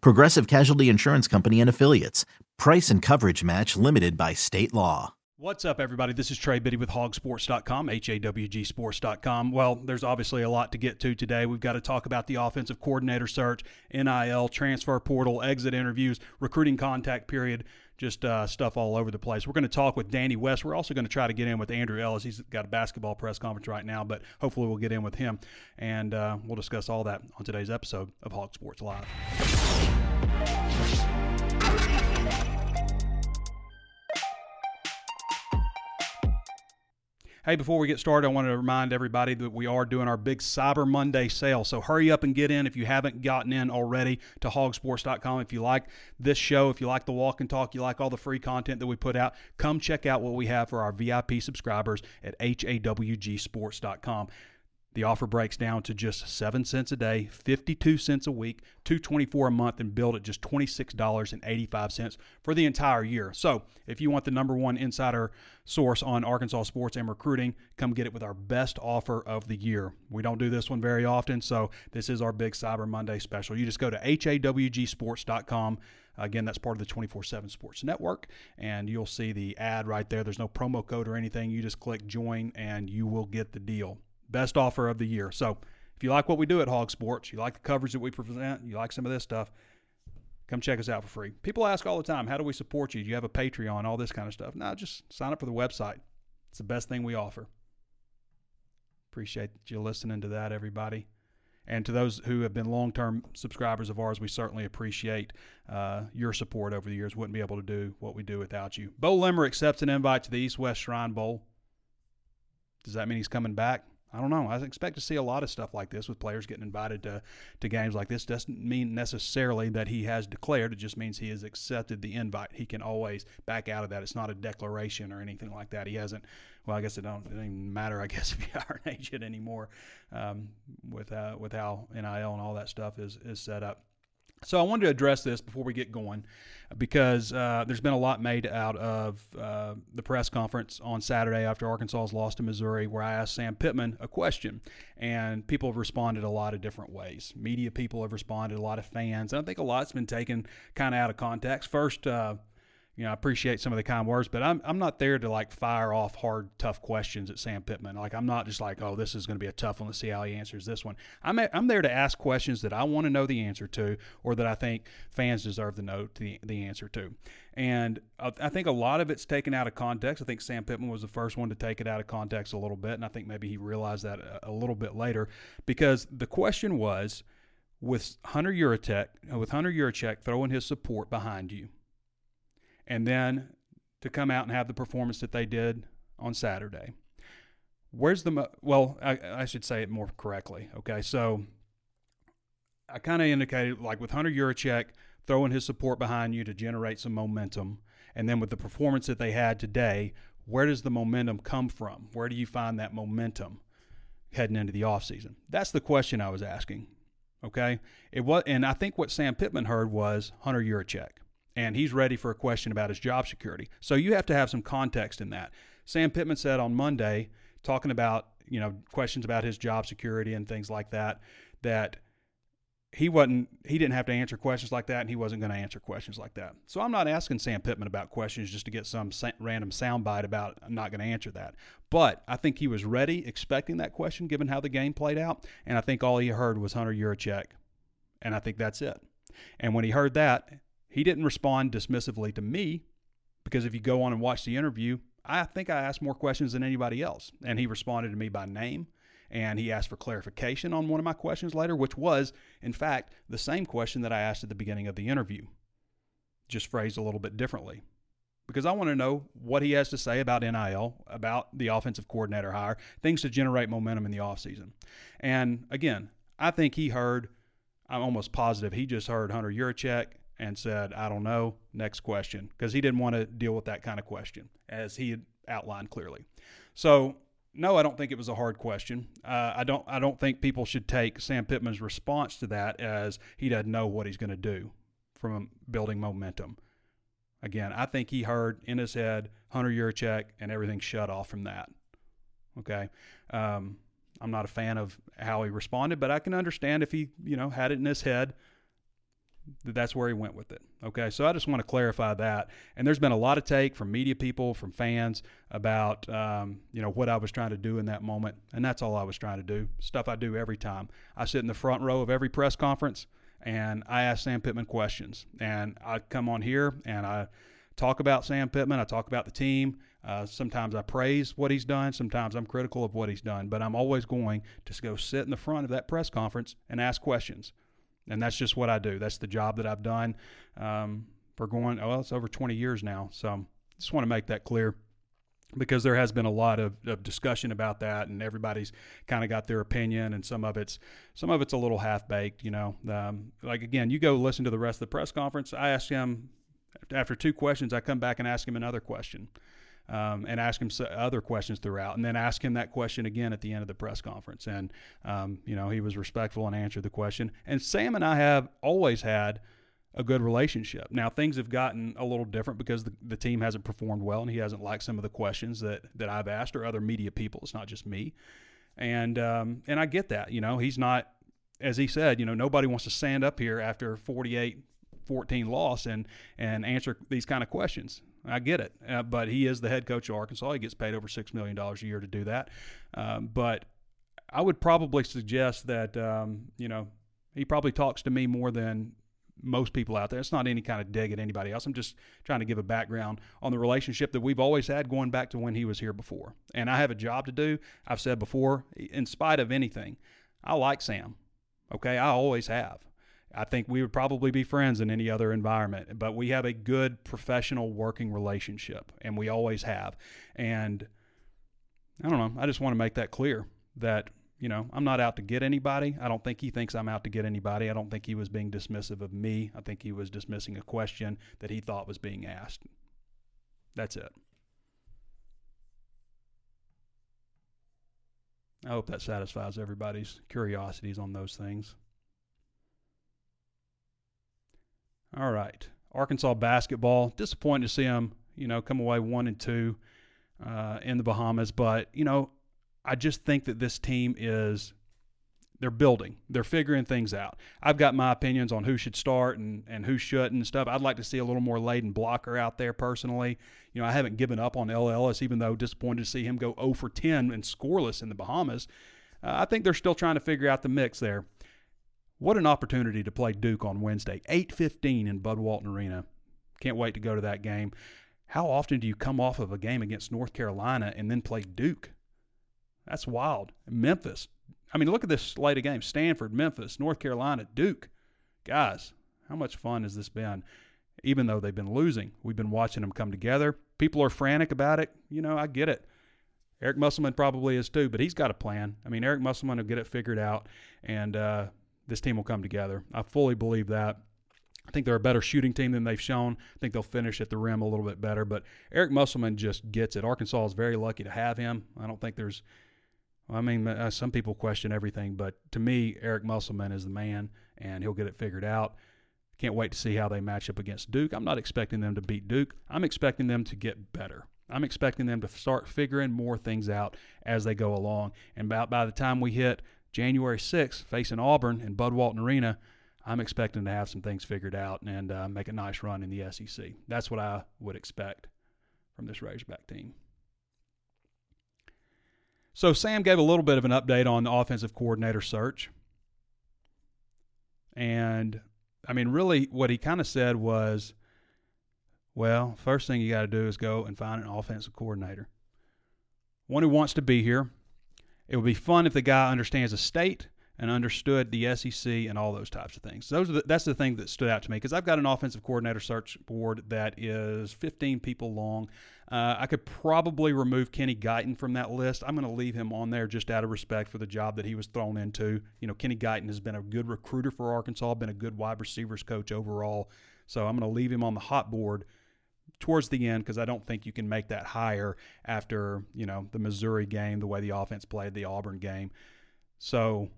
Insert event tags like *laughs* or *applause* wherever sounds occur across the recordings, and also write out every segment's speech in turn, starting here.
Progressive Casualty Insurance Company and Affiliates. Price and coverage match limited by state law. What's up, everybody? This is Trey Biddy with hawgsports.com, H-A-W-G sports.com. Well, there's obviously a lot to get to today. We've got to talk about the offensive coordinator search, NIL, transfer portal, exit interviews, recruiting contact period, just uh, stuff all over the place. We're going to talk with Danny West. We're also going to try to get in with Andrew Ellis. He's got a basketball press conference right now, but hopefully we'll get in with him. And uh, we'll discuss all that on today's episode of Hawg Sports Live. Hey, before we get started, I want to remind everybody that we are doing our big Cyber Monday sale. So hurry up and get in if you haven't gotten in already to hawgsports.com. If you like this show, if you like the walk and talk, you like all the free content that we put out, come check out what we have for our VIP subscribers at hawgsports.com. The offer breaks down to just 7 cents a day, 52 cents a week, 224 a month and build at just $26.85 for the entire year. So, if you want the number one insider source on Arkansas sports and recruiting, come get it with our best offer of the year. We don't do this one very often, so this is our big Cyber Monday special. You just go to hawgsports.com. Again, that's part of the 24 7 Sports Network, and you'll see the ad right there. There's no promo code or anything. You just click join, and you will get the deal best offer of the year. So if you like what we do at Hawg Sports, you like the coverage that we present, you like some of this stuff, come check us out for free. People ask all the time, how do we support you? Do you have a Patreon? All this kind of stuff. No, just sign up for the website. It's the best thing we offer. Appreciate you listening to that, everybody. And to those who have been long term subscribers of ours, we certainly appreciate uh, your support over the years. Wouldn't be able to do what we do without you. Beaux Limmer accepts an invite to the East West Shrine Bowl. Does that mean he's coming back? I don't know. I expect to see a lot of stuff like this with players getting invited to, to games like this. Doesn't mean necessarily that he has declared. It just means he has accepted the invite. He can always back out of that. It's not a declaration or anything like that. He hasn't. Well, I guess it don't, it doesn't even matter. I *laughs* guess if you are an agent anymore, um, with uh, with how NIL and all that stuff is is set up. So I wanted to address this before we get going because uh, there's been a lot made out of uh, the press conference on Saturday after Arkansas's lost to Missouri, where I asked Sam Pittman a question, and people have responded a lot of different ways. Media people have responded, a lot of fans, and I think a lot's been taken kind of out of context. First, uh, you know, I appreciate some of the kind words, but I'm I'm not there to like fire off hard, tough questions at Sam Pittman. Like I'm not just like, oh, this is going to be a tough one. Let's see how he answers this one. I'm a, I'm there to ask questions that I want to know the answer to, or that I think fans deserve to know the the answer to. And I think a lot of it's taken out of context. I think Sam Pittman was the first one to take it out of context a little bit, and I think maybe he realized that a, a little bit later, because the question was, with Hunter Yurachek, with Hunter Yurachek throwing his support behind you and then to come out and have the performance that they did on Saturday. Where's the well? I, I should say it more correctly. Okay, so I kind of indicated like with Hunter Yurachek throwing his support behind you to generate some momentum, and then with the performance that they had today, where does the momentum come from? Where do you find that momentum heading into the offseason? That's the question I was asking. Okay, it was, and I think what Sam Pittman heard was Hunter Yurachek and he's ready for a question about his job security. So you have to have some context in that. Sam Pittman said on Monday, talking about you know questions about his job security and things like that, that he wasn't he didn't have to answer questions like that, and he wasn't going to answer questions like that. So I'm not asking Sam Pittman about questions just to get some random soundbite about I'm not going to answer that. But I think he was ready, expecting that question, given how the game played out, and I think all he heard was Hunter Yurachek, and I think that's it. And when he heard that, he didn't respond dismissively to me because if you go on and watch the interview, I think I asked more questions than anybody else. And he responded to me by name and he asked for clarification on one of my questions later, which was, in fact, the same question that I asked at the beginning of the interview, just phrased a little bit differently. Because I want to know what he has to say about NIL, about the offensive coordinator hire, things to generate momentum in the offseason. And again, I think he heard, I'm almost positive, he just heard Hunter Yurachek and said, I don't know, next question, because he didn't want to deal with that kind of question, as he had outlined clearly. So no, I don't think it was a hard question. Uh, I don't. I don't think people should take Sam Pittman's response to that as he doesn't know what he's going to do from building momentum. Again, I think he heard in his head Hunter Yurachek and everything shut off from that. Okay, um, I'm not a fan of how he responded, but I can understand if he, you know, had it in his head that's where he went with it. Okay, so I just want to clarify that. And there's been a lot of take from media people, from fans about um, you know what I was trying to do in that moment, and that's all I was trying to do. Stuff I do every time. I sit in the front row of every press conference, and I ask Sam Pittman questions. And I come on here and I talk about Sam Pittman. I talk about the team. Uh, sometimes I praise what he's done. Sometimes I'm critical of what he's done. But I'm always going to go sit in the front of that press conference and ask questions and that's just what I do. That's the job that I've done um, for going. Oh, it's over 20 years now. So just want to make that clear because there has been a lot of, of discussion about that, and everybody's kind of got their opinion, and some of it's some of it's a little half baked. You know, um, like again, you go listen to the rest of the press conference. I ask him after two questions, I come back and ask him another question um, and ask him other questions throughout, and then ask him that question again at the end of the press conference. And um, you know, he was respectful and answered the question. And Sam and I have always had a good relationship. Now things have gotten a little different because the, the team hasn't performed well, and he hasn't liked some of the questions that that I've asked or other media people. It's not just me, and um, and I get that. You know, he's not. As he said, you know, nobody wants to stand up here after 48 14 loss and and answer these kind of questions. I get it, uh, but he is the head coach of Arkansas. He gets paid over six million dollars a year to do that. Um, but I would probably suggest that um, you know he probably talks to me more than most people out there. It's not any kind of dig at anybody else. I'm just trying to give a background on the relationship that we've always had going back to when he was here before. And I have a job to do. I've said before, in spite of anything, I like Sam. Okay, I always have. I think we would probably be friends in any other environment, but we have a good professional working relationship, and we always have. And I don't know. I just want to make that clear that you know I'm not out to get anybody. I don't think he thinks I'm out to get anybody. I don't think he was being dismissive of me. I think he was dismissing a question that he thought was being asked. That's it. I hope that satisfies everybody's curiosities on those things. All right. Arkansas basketball. Disappointed to see them, you know, come away one and two uh, in the Bahamas. But, you know, I just think that this team is they're building. They're figuring things out. I've got my opinions on who should start and, and who shouldn't and stuff. I'd like to see a little more Layden Blocker out there personally. You know, I haven't given up on El Ellis, even though disappointed to see him go 0 for 10 and scoreless in the Bahamas. Uh, I think they're still trying to figure out the mix there. What an opportunity to play Duke on Wednesday, 8:15 in Bud Walton Arena. Can't wait to go to that game. How often do you come off of a game against North Carolina and then play Duke? That's wild. Memphis. I mean, look at this slate of games: Stanford, Memphis, North Carolina, Duke. Guys, how much fun has this been? Even though they've been losing, we've been watching them come together. People are frantic about it. You know, I get it. Eric Musselman probably is too, but he's got a plan. I mean, Eric Musselman will get it figured out, and uh, this team will come together. I fully believe that. I think they're a better shooting team than they've shown. I think they'll finish at the rim a little bit better. But Eric Musselman just gets it. Arkansas is very lucky to have him. I don't think there's, I mean, uh, some people question everything, but to me, Eric Musselman is the man, and he'll get it figured out. Can't wait to see how they match up against Duke. I'm not expecting them to beat Duke. I'm expecting them to get better. I'm expecting them to start figuring more things out as they go along. And about by the time we hit January 6th, facing Auburn in Bud Walton Arena, I'm expecting to have some things figured out and uh, make a nice run in the SEC. That's what I would expect from this Razorback team. So Sam gave a little bit of an update on the offensive coordinator search. And I mean, really, what he kind of said was, well, first thing you got to do is go and find an offensive coordinator, one who wants to be here. It would be fun if the guy understands the state and understood the SEC and all those types of things. Those are the, that's the thing that stood out to me because I've got an offensive coordinator search board that is 15 people long. Uh, I could probably remove Kenny Guiton from that list. I'm going to leave him on there just out of respect for the job that he was thrown into. You know, Kenny Guiton has been a good recruiter for Arkansas, been a good wide receivers coach overall. So I'm going to leave him on the hot board towards the end because I don't think you can make that higher after you know the Missouri game, the way the offense played, the Auburn game. So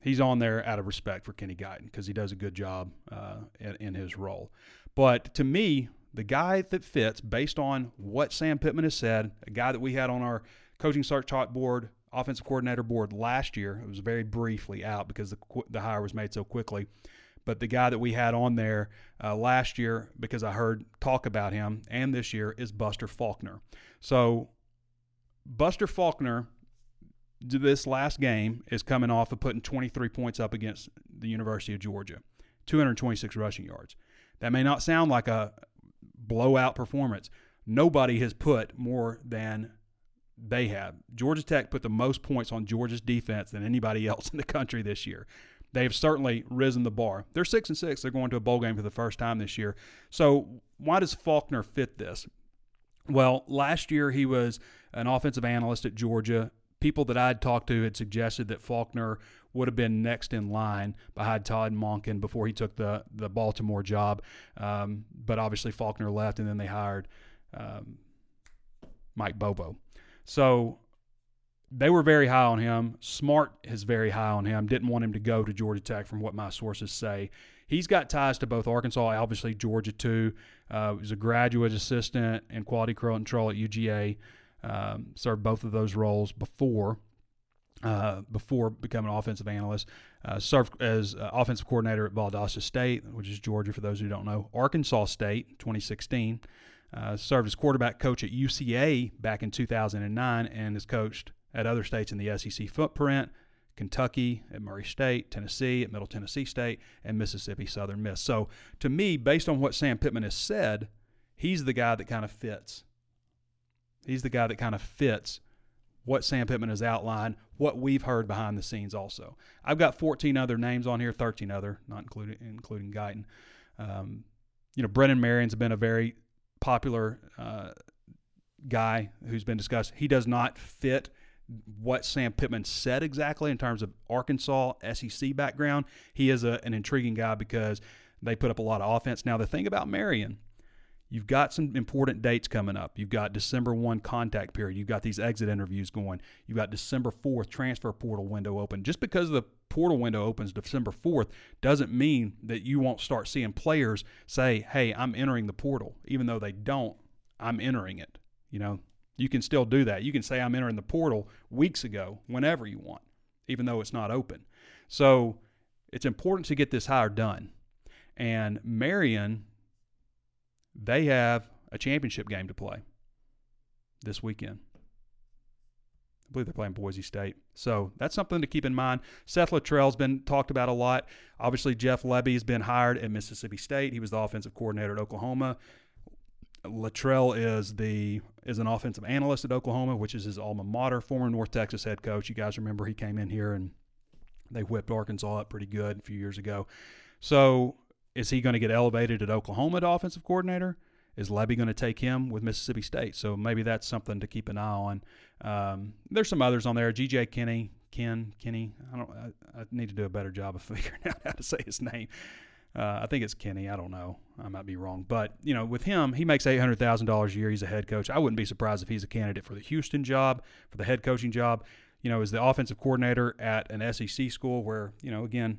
he's on there out of respect for Kenny Guiton because he does a good job uh, in, in, his role. But to me, the guy that fits based on what Sam Pittman has said, a guy that we had on our coaching search talk board, offensive coordinator board last year, it was very briefly out because the, the hire was made so quickly. But the guy that we had on there uh, last year, because I heard talk about him, and this year is Buster Faulkner. So Buster Faulkner this last game is coming off of putting 23 points up against the University of Georgia, 226 rushing yards. That may not sound like a blowout performance. Nobody has put more than they have. Georgia Tech put the most points on Georgia's defense than anybody *laughs* else in the country this year. They have certainly risen the bar. They're six and six. They're going to a bowl game for the first time this year. So why does Faulkner fit this? Well, last year he was an offensive analyst at Georgia people that I'd talked to had suggested that Faulkner would have been next in line behind Todd Monken before he took the the Baltimore job. Um, but obviously Faulkner left, and then they hired um, Mike Bobo. So they were very high on him. Smart is very high on him. Didn't want him to go to Georgia Tech, from what my sources say. He's got ties to both Arkansas, obviously Georgia too. Uh, was a graduate assistant and quality control at UGA. Um, served both of those roles before uh, before becoming an offensive analyst. Uh, served as uh, offensive coordinator at Valdosta State, which is Georgia for those who don't know. Arkansas State, 2016. Uh, served as quarterback coach at UCA back in 2009 and has coached at other states in the SEC footprint. Kentucky at Murray State, Tennessee at Middle Tennessee State, and Mississippi Southern Miss. So, to me, based on what Sam Pittman has said, he's the guy that kind of fits He's the guy that kind of fits what Sam Pittman has outlined, what we've heard behind the scenes also. I've got 14 other names on here, 13 other, not including including Guiton. Um, you know, Brennan Marion's been a very popular uh, guy who's been discussed. He does not fit what Sam Pittman said exactly in terms of Arkansas SEC background. He is a, an intriguing guy because they put up a lot of offense. Now, the thing about Marion You've got some important dates coming up. You've got December 1 contact period. You've got these exit interviews going. You've got December 4th transfer portal window open. Just because the portal window opens December 4th doesn't mean that you won't start seeing players say, "Hey, I'm entering the portal." Even though they don't, I'm entering it. You know, you can still do that. You can say I'm entering the portal weeks ago, whenever you want, even though it's not open. So, it's important to get this hire done. And Marion they have a championship game to play this weekend. I believe they're playing Boise State. So that's something to keep in mind. Seth Littrell's been talked about a lot. Obviously, Jeff Lebby has been hired at Mississippi State. He was the offensive coordinator at Oklahoma. Littrell is the is an offensive analyst at Oklahoma, which is his alma mater. Former North Texas head coach. You guys remember he came in here and they whipped Arkansas up pretty good a few years ago. So is he going to get elevated at Oklahoma to offensive coordinator? Is Lebby going to take him with Mississippi State? So maybe that's something to keep an eye on. Um, there's some others on there. G.J. Kinney, Ken Kinney. I don't. I, I, need to do a better job of *laughs* figuring out how to say his name. Uh, I think it's Kenny. I don't know. I might be wrong. But you know, with him, he makes eight hundred thousand dollars a year. He's a head coach. I wouldn't be surprised if he's a candidate for the Houston job, for the head coaching job. You know, as the offensive coordinator at an SEC school, where you know, again,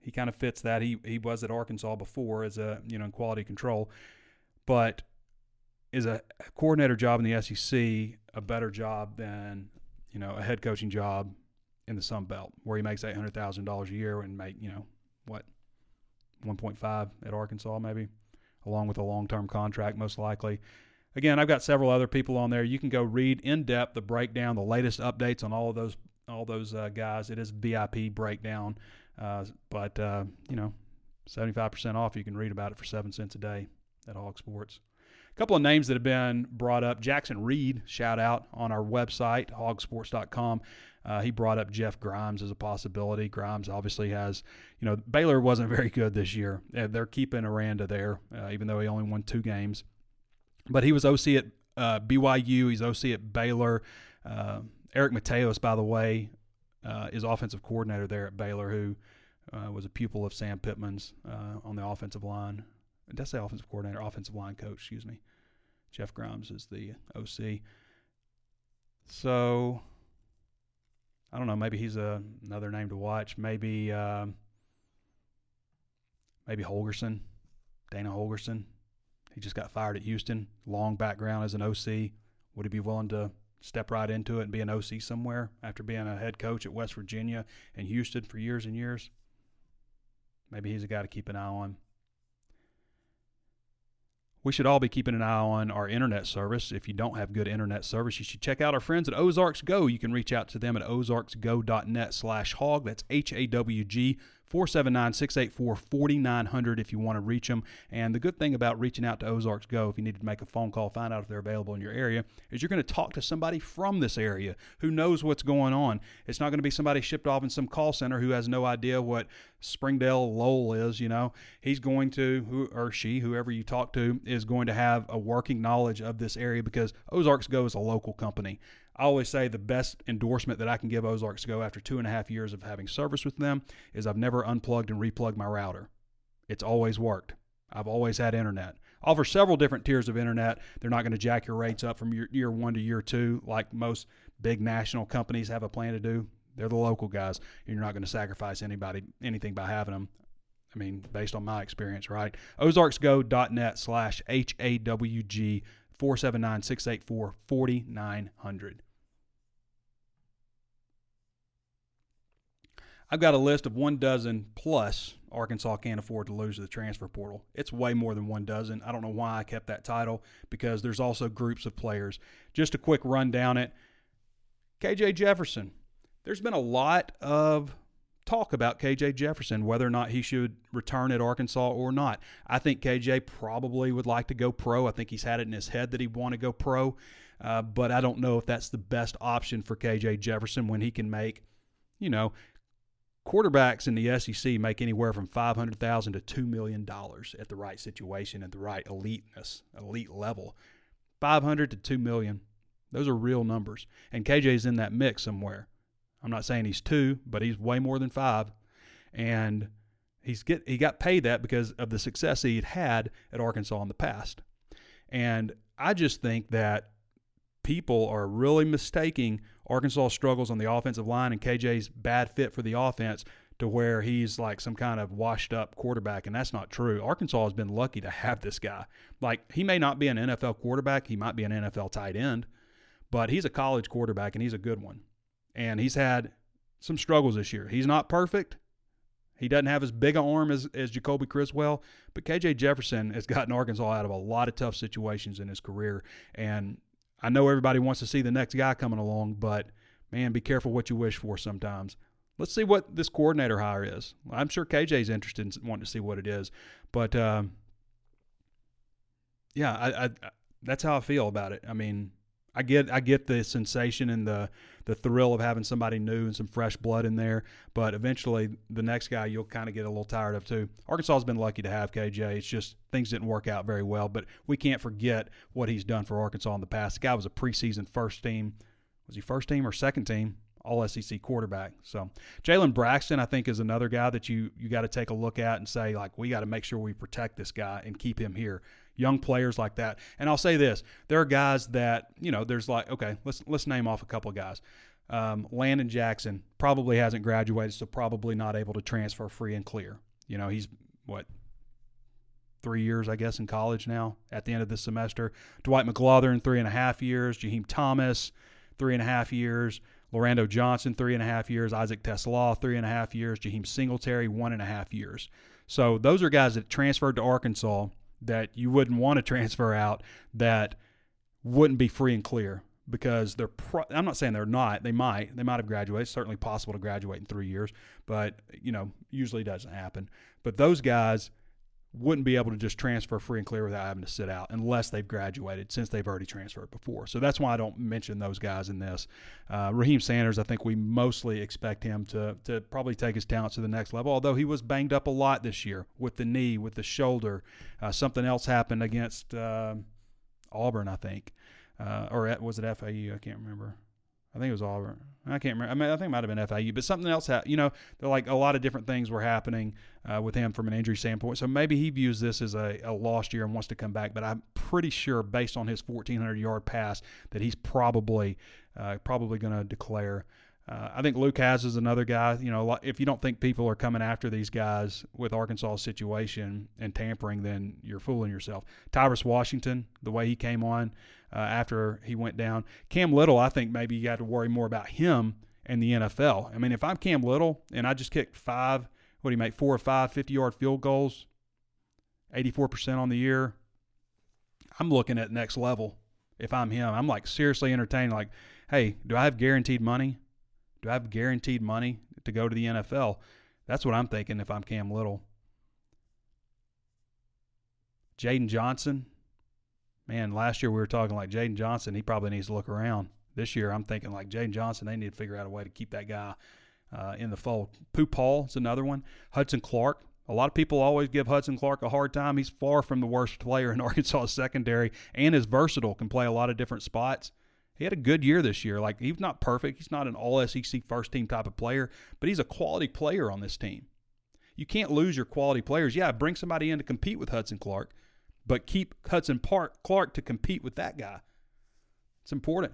he kind of fits that. He he was at Arkansas before as a you know in quality control, but is a coordinator job in the SEC a better job than you know a head coaching job in the Sun Belt where he makes eight hundred thousand dollars a year and make you know what one point five at Arkansas maybe along with a long term contract most likely. Again, I've got several other people on there. You can go read in depth the breakdown, the latest updates on all of those all those uh, guys. It is VIP breakdown Uh, but, uh, you know, 75% off. You can read about it for seven cents a day at Hawg Sports. Couple of names that have been brought up. Jackson Reed, shout out on our website, hawgsports.com. Uh, he brought up Jeff Grimes as a possibility. Grimes obviously has, you know, Baylor wasn't very good this year. They're keeping Aranda there, uh, even though he only won two games. But he was OC at uh, BYU. He's OC at Baylor. Uh, Eric Mateos, by the way, uh, is offensive coordinator there at Baylor, who uh, was a pupil of Sam Pittman's on the offensive line. Did I say offensive coordinator? Offensive line coach, excuse me. Jeff Grimes is the OC. So I don't know. Maybe he's a, another name to watch. Maybe uh, maybe Holgorsen, Dana Holgorsen. He just got fired at Houston. Long background as an OC. Would he be willing to step right into it and be an OC somewhere after being a head coach at West Virginia and Houston for years and years? Maybe he's a guy to keep an eye on we should all be keeping an eye on our internet service. If you don't have good internet service, you should check out our friends at Ozarks Go. You can reach out to them at ozarksgo.net slash hog. That's H-A-W-G 479 684 4900 if you want to reach them. And the good thing about reaching out to Ozarks Go, if you need to make a phone call, find out if they're available in your area, is you're going to talk to somebody from this area who knows what's going on. It's not going to be somebody shipped off in some call center who has no idea what Springdale Lowell is, you know. He's going to, who or she, whoever you talk to, is going to have a working knowledge of this area because Ozarks Go is a local company. I always say the best endorsement that I can give Ozarks Go after two and a half years of having service with them is I've never unplugged and replugged my router. It's always worked. I've always had internet. Offer several different tiers of internet. They're not going to jack your rates up from year, year one to year two like most big national companies have a plan to do. They're the local guys, and you're not going to sacrifice anybody anything by having them. I mean, based on my experience, right? OzarksGo.net slash H A W G 479 684 4900. I've got a list of one dozen plus Arkansas can't afford to lose to the transfer portal. It's way more than one dozen. I don't know why I kept that title because there's also groups of players. Just a quick rundown it. KJ Jefferson. There's been a lot of talk about KJ Jefferson, whether or not he should return at Arkansas or not. I think KJ probably would like to go pro. I think he's had it in his head that he'd want to go pro, uh, but I don't know if that's the best option for KJ Jefferson when he can make, you know, quarterbacks in the SEC make anywhere from five hundred thousand to two million dollars at the right situation at the right eliteness, elite level. Five hundred to two million. Those are real numbers, and KJ's in that mix somewhere. I'm not saying he's two, but he's way more than five, and he's get he got paid that because of the success he'd had at Arkansas in the past. And I just think that people are really mistaking Arkansas struggles on the offensive line and KJ's bad fit for the offense to where he's like some kind of washed up quarterback, and that's not true. Arkansas has been lucky to have this guy. Like, he may not be an NFL quarterback, he might be an NFL tight end, but he's a college quarterback and he's a good one. And he's had some struggles this year. He's not perfect. He doesn't have as big an arm as, as Jacoby Criswell, but KJ Jefferson has gotten Arkansas out of a lot of tough situations in his career. And I know everybody wants to see the next guy coming along, but man, be careful what you wish for sometimes. Let's see what this coordinator hire is. I'm sure KJ's interested in wanting to see what it is, but um, yeah, I, I, that's how I feel about it. I mean, I get I get the sensation and the the thrill of having somebody new and some fresh blood in there, but eventually the next guy you'll kind of get a little tired of too. Arkansas has been lucky to have KJ. It's just things didn't work out very well, but we can't forget what he's done for Arkansas in the past. The guy was a preseason first team. Was he first team or second team? all SEC quarterback. So Jalen Braxton, I think, is another guy that you you got to take a look at and say like we got to make sure we protect this guy and keep him here young players like that. And I'll say this: there are guys that you know. There's like okay, let's let's name off a couple of guys. Um, Landon Jackson probably hasn't graduated, so probably not able to transfer free and clear. You know, he's what three years, I guess, in college now. At the end of this semester, Dwight McGlothern three and a half years. Jaheim Thomas three and a half years. Lorando Johnson, three and a half years. Isaac Tesla, three and a half years. Jaheim Singletary, one and a half years. So those are guys that transferred to Arkansas that you wouldn't want to transfer out that wouldn't be free and clear. because they're. Pro- I'm not saying they're not. They might. They might have graduated. It's certainly possible to graduate in three years, but you know, usually doesn't happen. But those guys wouldn't be able to just transfer free and clear without having to sit out unless they've graduated since they've already transferred before. So that's why I don't mention those guys in this. Uh, Raheim Sanders, I think we mostly expect him to, to probably take his talents to the next level, although he was banged up a lot this year with the knee, with the shoulder. Uh, something else happened against uh, Auburn, I think. Uh, or was it FAU? I can't remember. I think it was Auburn. I can't remember. I mean, I think it might have been FAU, but something else. Ha- you know, they're like a lot of different things were happening uh, with him from an injury standpoint. So maybe he views this as a, a, lost year and wants to come back. But I'm pretty sure, based on his 1,400 yard pass, that he's probably uh, probably going to declare. Uh, I think Luke Hasz is another guy. You know, if you don't think people are coming after these guys with Arkansas' situation and tampering, then you're fooling yourself. Tyrus Washington, the way he came on uh, after he went down. Cam Little, I think maybe you got to worry more about him and the NFL. I mean, if I'm Cam Little and I just kicked five, what do you make, four or five 50 yard field goals, 84% on the year, I'm looking at next level. If I'm him, I'm like seriously entertaining, like, hey, do I have guaranteed money? Do I have guaranteed money to go to the NFL? That's what I'm thinking if I'm Cam Little. Jaden Johnson, man, last year we were talking like Jaden Johnson, he probably needs to look around. This year, I'm thinking like Jaden Johnson, they need to figure out a way to keep that guy uh, in the fold. Pooh Paul is another one. Hudson Clark. A lot of people always give Hudson Clark a hard time. He's far from the worst player in *laughs* Arkansas secondary and is versatile, can play a lot of different spots. He had a good year this year. Like he's not perfect. He's not an all SEC first team type of player, but he's a quality player on this team. You can't lose your quality players. Yeah, bring somebody in to compete with Hudson Clark, but keep Hudson Park Clark to compete with that guy. It's important.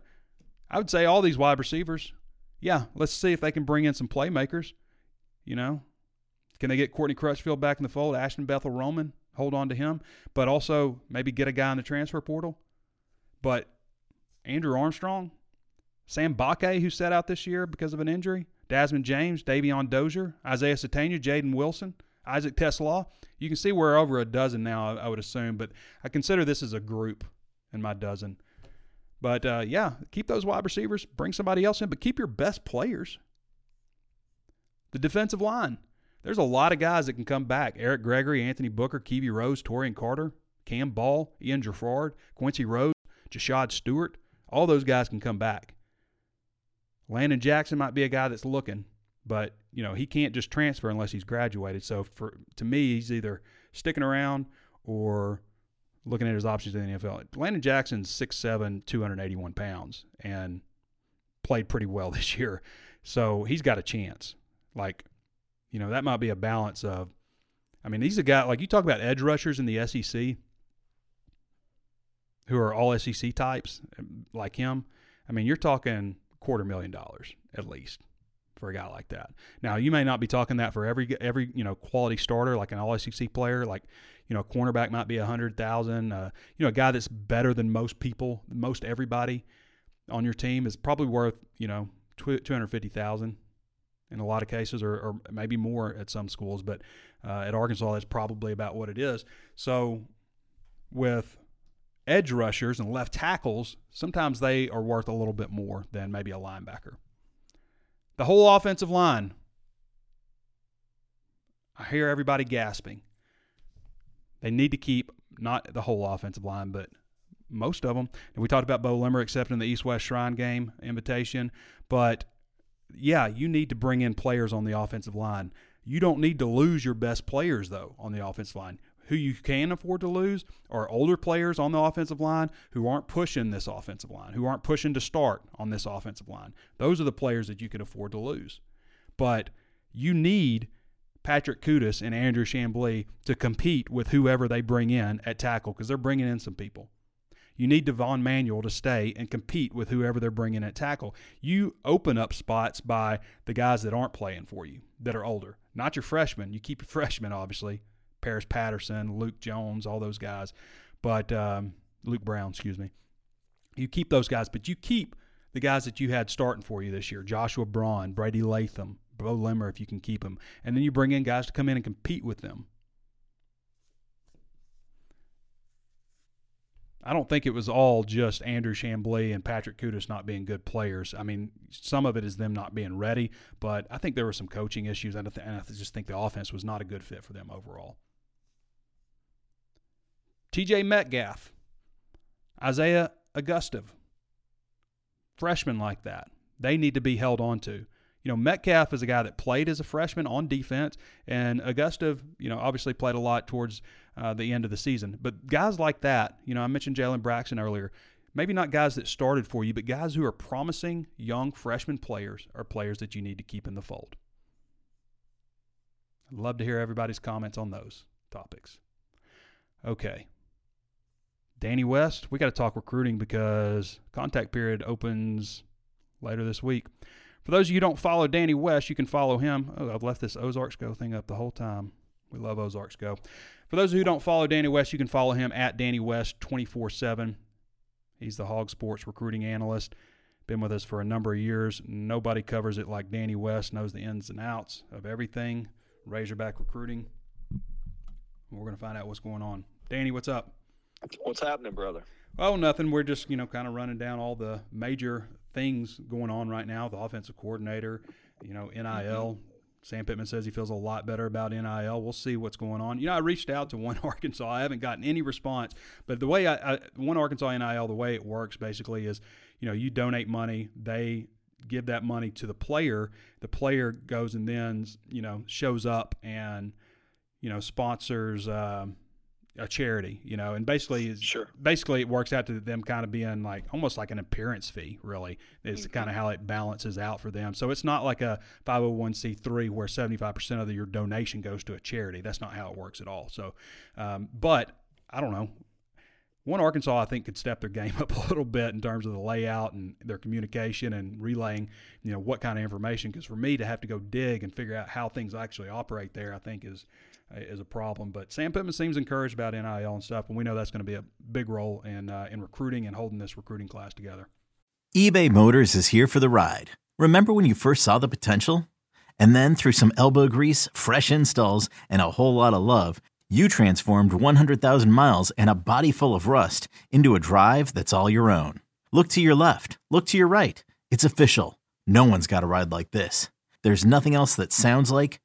I would say all these wide receivers, yeah, let's see if they can bring in some playmakers. You know, can they get Courtney Crutchfield back in the fold? Ashton Bethel Roman, hold on to him, but also maybe get a guy in the transfer portal. But Andrew Armstrong, Sam Mbake, who sat out this year because of an injury, Desmond James, Davion Dozier, Isaiah Sategna, Jaden Wilson, Isaac Tesla. You can see we're over a dozen now, I would assume, but I consider this as a group in my dozen. But uh, yeah, keep those wide receivers, bring somebody else in, but keep your best players. The defensive line. There's a lot of guys that can come back. Eric Gregory, Anthony Booker, Kiwi Rose, Torian Carter, Cam Ball, Ian Gerard, Quincy Rose, Jashad Stewart. All those guys can come back. Landon Jackson might be a guy that's looking, but you know he can't just transfer unless he's graduated. So for to me, he's either sticking around or looking at his options in the NFL. Landon Jackson's 6'7", 281 pounds, and played pretty well *laughs* this year. So he's got a chance. Like, you know, that might be a balance of, I mean, he's a guy, like you talk about edge rushers in the SEC who are all SEC types like him. I mean, you're talking quarter million dollars at least for a guy like that. Now, you may not be talking that for every every you know quality starter like an All SEC player, like you know a cornerback might be a hundred thousand. Uh, you know, a guy that's better than most people, most everybody on your team is probably worth you know two hundred fifty thousand in a lot of cases, or, or, maybe more at some schools. But uh, at Arkansas, that's probably about what it is. So with edge rushers and left tackles, sometimes they are worth a little bit more than maybe a linebacker. The whole offensive line. I hear everybody gasping. They need to keep not the whole offensive line, but most of them. And we talked about Beaux Limmer accepting the East West Shrine game invitation, but yeah, you need to bring in players on the offensive line. You don't need to lose your best players though on the offensive line who you can afford to lose are older players on the offensive line who aren't pushing this offensive line, who aren't pushing to start on this offensive line. Those are the players that you can afford to lose. But you need Patrick Kutas and Andrew Chamblee to compete with whoever they bring in at tackle because they're bringing in some people. You need Devon Manuel to stay and compete with whoever they're bringing at tackle. You open up spots by the guys that aren't playing for you, that are older. Not your freshmen. You keep your *laughs* freshmen, obviously, Paris Patterson, Luke Jones, all those guys. But um, Luke Brown, excuse me. You keep those guys, but you keep the guys that you had starting for you this year Joshua Braun, Brady Latham, Beaux Limmer, if you can keep them. And then you bring in guys to come in and compete with them. I don't think it was all just Andrew Chamblee and Patrick Kutas not being good players. I mean, some of it is them not being ready, but I think there were some coaching issues, and I just think the offense was not a good fit for them overall. TJ Metcalf, Isaiah Augustave, freshmen like that, they need to be held on to. You know, Metcalf is a guy that played as a freshman on defense, and Augustave, you know, obviously played a lot towards uh, the end of the season. But guys like that, you know, I mentioned Jalen Braxton earlier. Maybe not guys that started for you, but guys who are promising young freshman players are players that you need to keep in the fold. I'd love to hear everybody's comments on those topics. Okay. Danny West, we got to talk recruiting because contact period opens later this week. For those of you who don't follow Danny West, you can follow him. Oh, I've left this Ozarks Go thing up the whole time. We love Ozarks Go. For those of you who don't follow Danny West, you can follow him at Danny West 24 7. He's the Hawg Sports recruiting analyst. Been with us for a number of years. Nobody covers it like Danny West, knows the ins and outs of everything. Razorback recruiting. We're going to find out what's going on. Danny, what's up? What's happening, brother? Oh, nothing. We're just, you know, kind of running down all the major things going on right now. The offensive coordinator, you know, NIL. Mm-hmm. Sam Pittman says he feels a lot better about NIL. We'll see what's going on. You know, I reached out to *laughs* one Arkansas. I haven't gotten any response, but the way I, I one Arkansas NIL, the way it works basically is, you know, you donate money, they give that money to the player. The player goes and then, you know, shows up and, you know, sponsors. Um, a charity, you know, and basically, sure. basically it works out to them kind of being like almost like an appearance fee. Really, is mm-hmm. kind of how it balances out for them. So it's not like a 501c3 where 75 percent of your donation goes to a charity. That's not how it works at all. So, um, but I don't know. One Arkansas, I think, could step their game *laughs* up a little bit in terms of the layout and their communication and relaying, you know, what kind of information. Because for me to have to go dig and figure out how things actually operate there, I think is is a problem. But Sam Pittman seems encouraged about NIL and stuff, and we know that's going to be a big role in uh, in recruiting and holding this recruiting class together. eBay Motors is here for the ride. Remember when you first saw the potential? And then through some elbow grease, fresh installs, and a whole lot of love, you transformed 100,000 miles and a body full of rust into a drive that's all your own. Look to your left. Look to your right. It's official. No one's got a ride like this. There's nothing else that sounds like,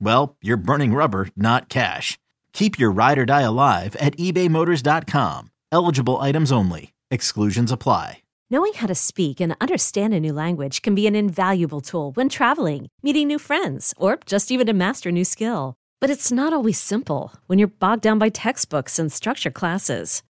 well, you're burning rubber, not cash. Keep your ride or die alive at ebaymotors.com. Eligible items only. Exclusions apply. Knowing how to speak and understand a new language can be an invaluable tool when traveling, meeting new friends, or just even to master a new skill. But it's not always simple when you're bogged down by textbooks and structure classes.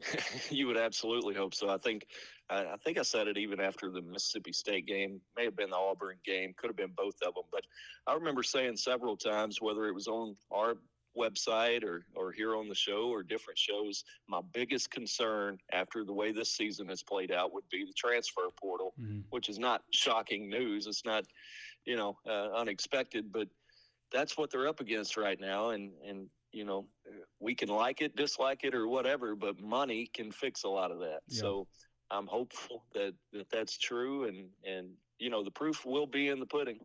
*laughs* you would absolutely hope so. I think I, I, think I said it even after the Mississippi State game, may have been the Auburn game, could have been both of them. But I remember saying several times, whether it was on our website or, or here on the show or different shows, my biggest concern after the way this season has played out would be the transfer portal, mm-hmm. which is not shocking news. It's not, you know, uh, unexpected, but that's what they're up against right now. And, and, you know, we can like it, dislike it, or whatever, but money can fix a lot of that. Yeah. So I'm hopeful that, that that's true, and and you know the proof will be in the pudding.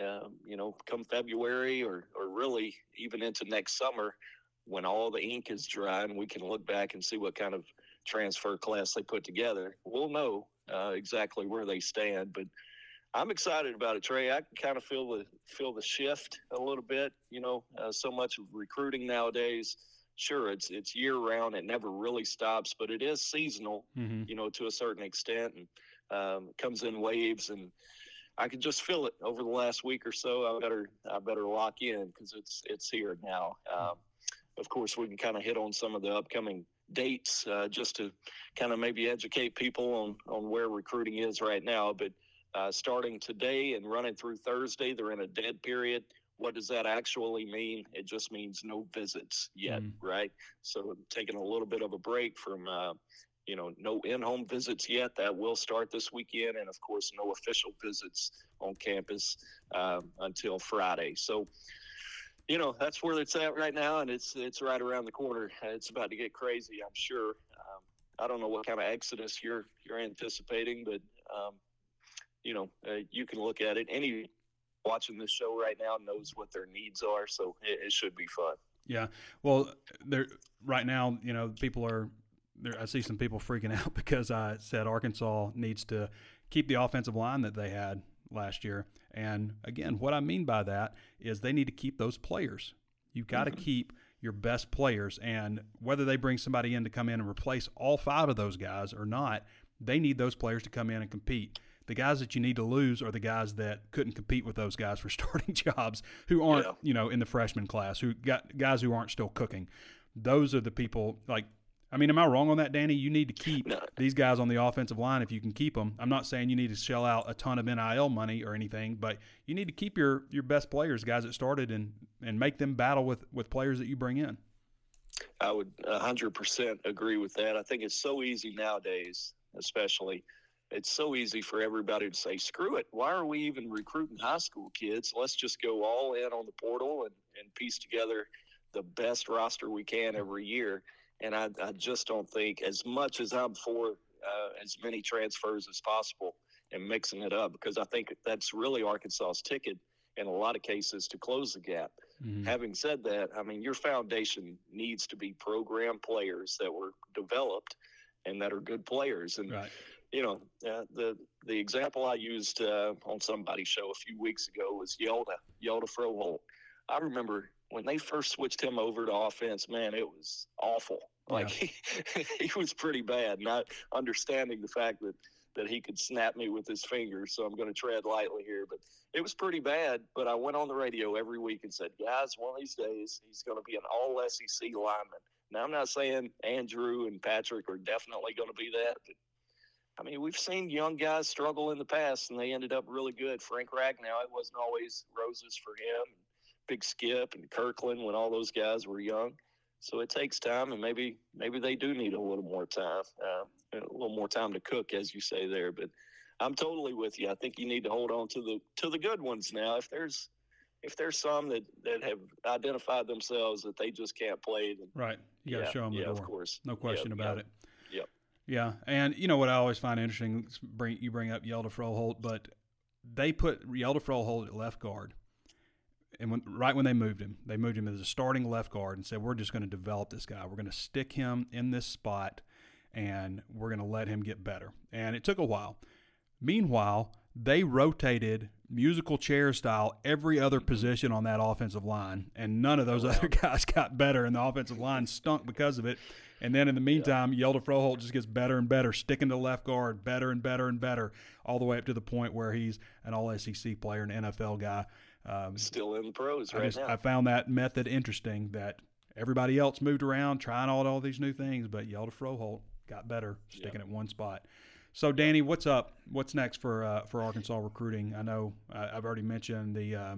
Um, you know, come February or or really even into next summer, when all the ink is dry and we can look back and see what kind of transfer class they put together, we'll know uh, exactly where they stand. But I'm excited about it, Trey. I can kind of feel the feel the shift a little bit. You know, uh, so much of recruiting nowadays. Sure, it's it's year round. It never really stops, but it is seasonal. Mm-hmm. You know, to a certain extent, and um, comes in waves. And I can just feel it over the last week or so. I better I better lock in because it's it's here now. Um, of course, we can kind of hit on some of the upcoming dates uh, just to kind of maybe educate people on on where recruiting is right now. But uh, starting today and running through Thursday. They're in a dead period. What does that actually mean? It just means no visits yet, mm. right? So taking a little bit of a break from, uh, you know, no in-home visits yet. That will start this weekend, and of course, no official visits on campus uh, until Friday. So you know that's where it's at right now, and it's it's right around the corner. It's about to get crazy, I'm sure. Um, I don't know what kind of exodus you're you're anticipating, but um, you know, uh, you can look at it. Any watching this show right now knows what their needs are, so it, it should be fun. Yeah, well, there right now, you know, people are. There, I see some people freaking out *laughs* because I said Arkansas needs to keep the offensive line that they had last year. And again, what I mean by that is they need to keep those players. You've got mm-hmm. to keep your best players, and whether they bring somebody in to come in and replace all five of those guys or not, they need those players to come in and compete the guys that you need to lose are the guys that couldn't compete with those guys for *laughs* starting jobs who aren't, yeah. you know, in the freshman class, who got guys who aren't still cooking. Those are the people like I mean, am I wrong on that, Danny? You need to keep no. these guys on the offensive line if you can keep them. I'm not saying you need to shell out a ton of NIL money or anything, but you need to keep your your best players, guys that started, and and make them battle with with players that you bring in. I would 100% agree with that. I think it's so easy nowadays, especially it's so easy for everybody to say, screw it. Why are we even recruiting high school kids? Let's just go all in on the portal and, and piece together the best roster we can every year. And I, I just don't think, as much as I'm for uh, as many transfers as possible and mixing it up, because I think that's really Arkansas's ticket in a lot of cases to close the gap. Mm-hmm. Having said that, I mean, your foundation needs to be program players that were developed and that are good players. And right you know, uh, the the example I used uh, on somebody's show a few weeks ago was Hjalte, Hjalte Froholdt. I remember when they first switched him over to offense, man, it was awful. Like yeah. *laughs* he, he was pretty bad. Not understanding the fact that that he could snap me with his fingers, so I'm going to tread lightly here. But it was pretty bad. But I went on the radio every week and said, guys, one of these days he's going to be an All SEC lineman. Now I'm not saying Andrew and Patrick are definitely going to be that, but I mean, we've seen young guys struggle in the past, and they ended up really good. Frank Ragnow, it wasn't always roses for him. Big Skip and Kirkland when all those guys were young. So it takes time, and maybe maybe they do need a little more time, uh, a little more time to cook, as you say there. But I'm totally with you. I think you need to hold on to the to the good ones now. If there's if there's some that, that have identified themselves that they just can't play, then right, you got to yeah, show them the yeah, door. Of course, no question yep, about it. Yeah, and you know what I always find interesting, bring you bring up Hjalte Froholdt, but they put Hjalte Froholdt at left guard, and when, right when they moved him, they moved him as a starting left guard and said, "We're just going to develop this guy. We're going to stick him in this spot, and we're going to let him get better." And it took a while. Meanwhile, they rotated musical chair style every other position on that offensive line, and none of those wow. other *laughs* guys got better, and the offensive line stunk because of it. And then in the meantime, yeah. Hjalte Froholdt just gets better and better, sticking to left guard, better and better and better, all the way up to the point where he's an All SEC player, an NFL guy. Um, Still in the pros right I just, now. I found that method interesting. That everybody else moved around, trying all all these new things, but Hjalte Froholdt got better, sticking at one spot. So, Danny, what's up? What's next for uh, for Arkansas recruiting? I know uh, I've already mentioned the uh,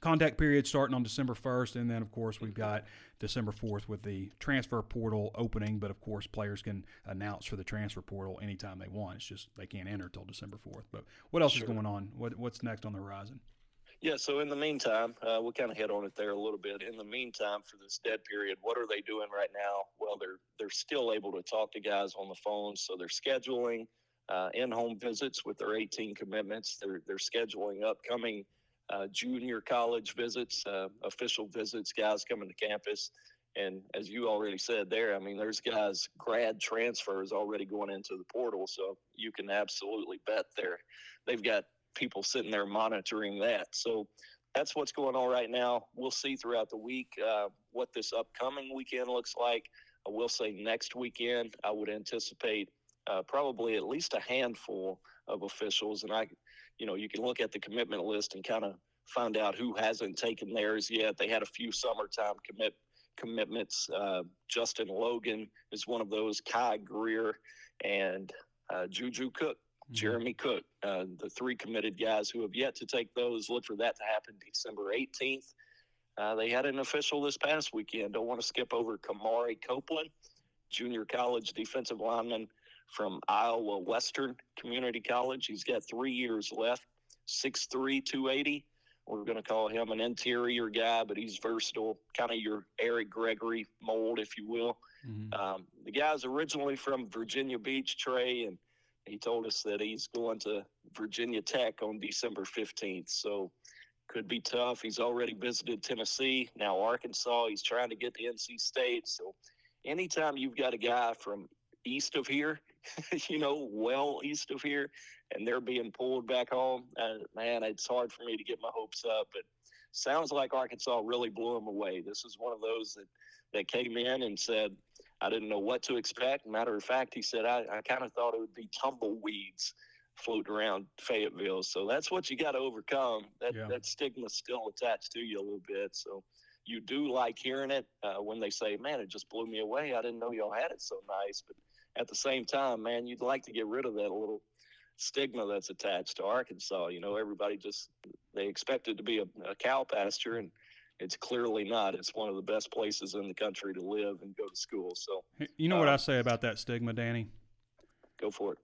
contact period starting on December 1st. And then, of course, we've got December 4th with the transfer portal opening. But, of course, players can announce for the transfer portal anytime they want. It's just they can't enter until December 4th. But what else sure. is going on? What, what's next on the horizon? Yeah, so in the meantime, uh, we'll kind of hit on it there a little bit. In the meantime, for this dead period, what are they doing right now? Well, they're they're still able to talk to guys on the phone, so they're scheduling uh, in-home visits with their 18 commitments. They're they're scheduling upcoming uh, junior college visits, uh, official visits, guys coming to campus. And as you already said there, I mean, there's guys grad transfers already going into the portal, so you can absolutely bet there they've got people sitting there monitoring that. So that's what's going on right now. We'll see throughout the week uh, what this upcoming weekend looks like. I will say next weekend, I would anticipate uh, probably at least a handful of officials, and I, you know, you can look at the commitment list and kind of find out who hasn't taken theirs yet. They had a few summertime commit commitments. Uh, Justin Logan is one of those. Kai Greer and uh, Juju Cook. Jeremy Cook, uh, the three committed guys who have yet to take those. Look for that to happen December 18th. Uh, they had an official this past weekend. Don't want to skip over Kamari Copeland, junior college defensive lineman from Iowa Western Community College. He's got three years left, 6'3, 280. We're going to call him an interior guy, but he's versatile, kind of your Eric Gregory mold, if you will. Mm-hmm. Um, the guy's originally from Virginia Beach, Trey, and he told us that he's going to Virginia Tech on December 15th. So could be tough. He's already visited Tennessee, now Arkansas. He's trying to get to NC State. So anytime you've got a guy from east of here, *laughs* you know, well east of here, and they're being pulled back home. Uh, man, it's hard for me to get my hopes up, but sounds like Arkansas really blew them away. This is one of those that, that came in and said, I didn't know what to expect. Matter of fact, he said, I, I kind of thought it would be tumbleweeds floating around Fayetteville. So that's what you got to overcome. That, yeah. that stigma's still attached to you a little bit. So you do like hearing it uh, when they say, man, it just blew me away. I didn't know y'all had it so nice. But at the same time, man, you'd like to get rid of that little stigma that's attached to Arkansas. You know, everybody just they expect it to be a, a cow pasture, and it's clearly not. It's one of the best places in the country to live and go to school. So, you know what I um, say about that stigma, Danny? Go for it.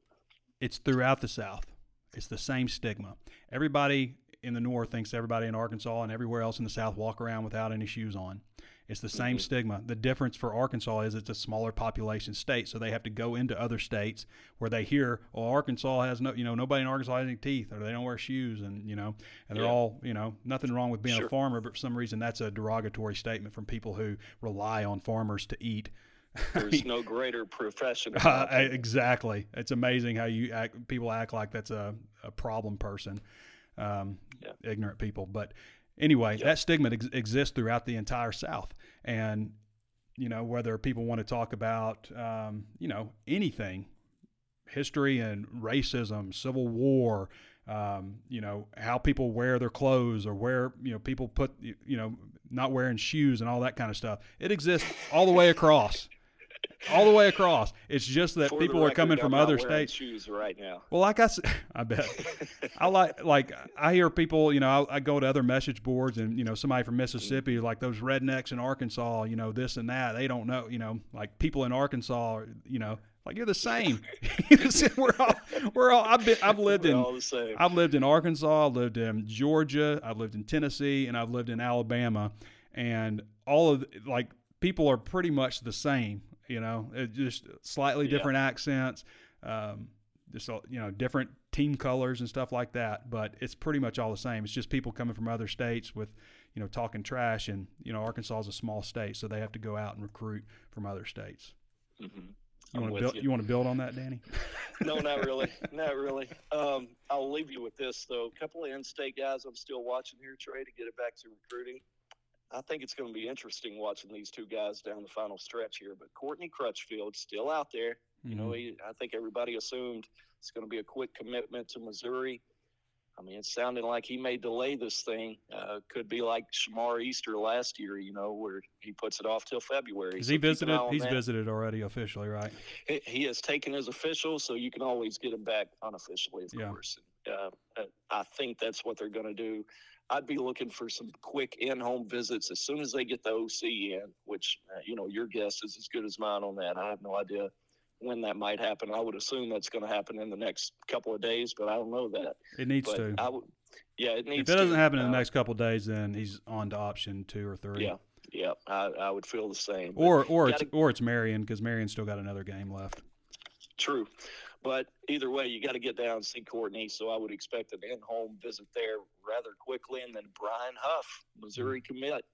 It's throughout the South. It's the same stigma. Everybody in the North thinks everybody in Arkansas and everywhere else in the South walk around without any shoes on. It's the same mm-hmm. stigma. The difference for Arkansas is it's a smaller population state, so they have to go into other states where they hear, "Well, Arkansas has no, you know, nobody in Arkansas has any teeth, or they don't wear shoes," and you know, and they're yeah. all, you know, nothing wrong with being sure. a farmer, but for some reason that's a derogatory statement from people who rely on farmers to eat. *laughs* There's no greater profession. *laughs* Uh, exactly. It's amazing how you act, people act like that's a, a problem person, um, yeah. ignorant people. But anyway, yep. that stigma ex- exists throughout the entire South, and you know whether people want to talk about um, you know anything, history and racism, Civil War. Um, you know how people wear their clothes or where you know people put you know not wearing shoes and all that kind of stuff. It exists all the way across all the way across. It's just that For people are coming from other states. Shoes right now. Well, like I said, *laughs* I bet I *laughs* like like I hear people. You know, I, I, go to other message boards, and you know, somebody from Mississippi, mm-hmm. like those rednecks in Arkansas. You know, this and that. They don't know. You know, like people in Arkansas. You know, like you're the same. *laughs* we're all we're all. I've been. I've lived we're in. All the same. I've lived in Arkansas. I've lived in Georgia. I've lived in Tennessee, and I've lived in Alabama, and all of like people are pretty much the same you know, it just slightly different yeah. accents, um, just you know, different team colors and stuff like that. But it's pretty much all the same. It's just people coming from other states with, you know, talking trash. And you know, Arkansas is a small state, so they have to go out and recruit from other states. Mm-hmm. You want to build? You. you. want to build on that, Danny? *laughs* no, not really, *laughs* not really. Um, I'll leave you with this though. A couple of in-state guys I'm still watching here, Trey, to get it back to recruiting. I think it's going to be interesting watching these two guys down the final stretch here. But Courtney Crutchfield still out there. Mm-hmm. You know, mm-hmm. he, I think everybody assumed it's going to be a quick commitment to Missouri. I mean, it's sounding like he may delay this thing. Uh, could be like Shamar Easter last year, you know, where he puts it off till February. Has so he visited? He's that. visited already officially, right? He, he, has taken his official, so you can always get him back unofficially, of yeah. course. And, uh, I think that's what they're going to do. I'd be looking for some quick in-home visits as soon as they get the OC in. Which uh, you know, your guess is as good as mine on that. I have no idea when that might happen. I would assume that's going to happen in the next couple of days, but I don't know that. It needs but to. I would. Yeah, it needs. If it doesn't to, happen in the uh, next couple of days, then he's on to option two or three. Yeah, yeah, I, I would feel the same. Or or it's or it's Marion because Marion's still got another game left. True. But either way, you got to get down and see Courtney. So I would expect an in-home visit there rather quickly. And then Brian Huff, Missouri mm-hmm. commit.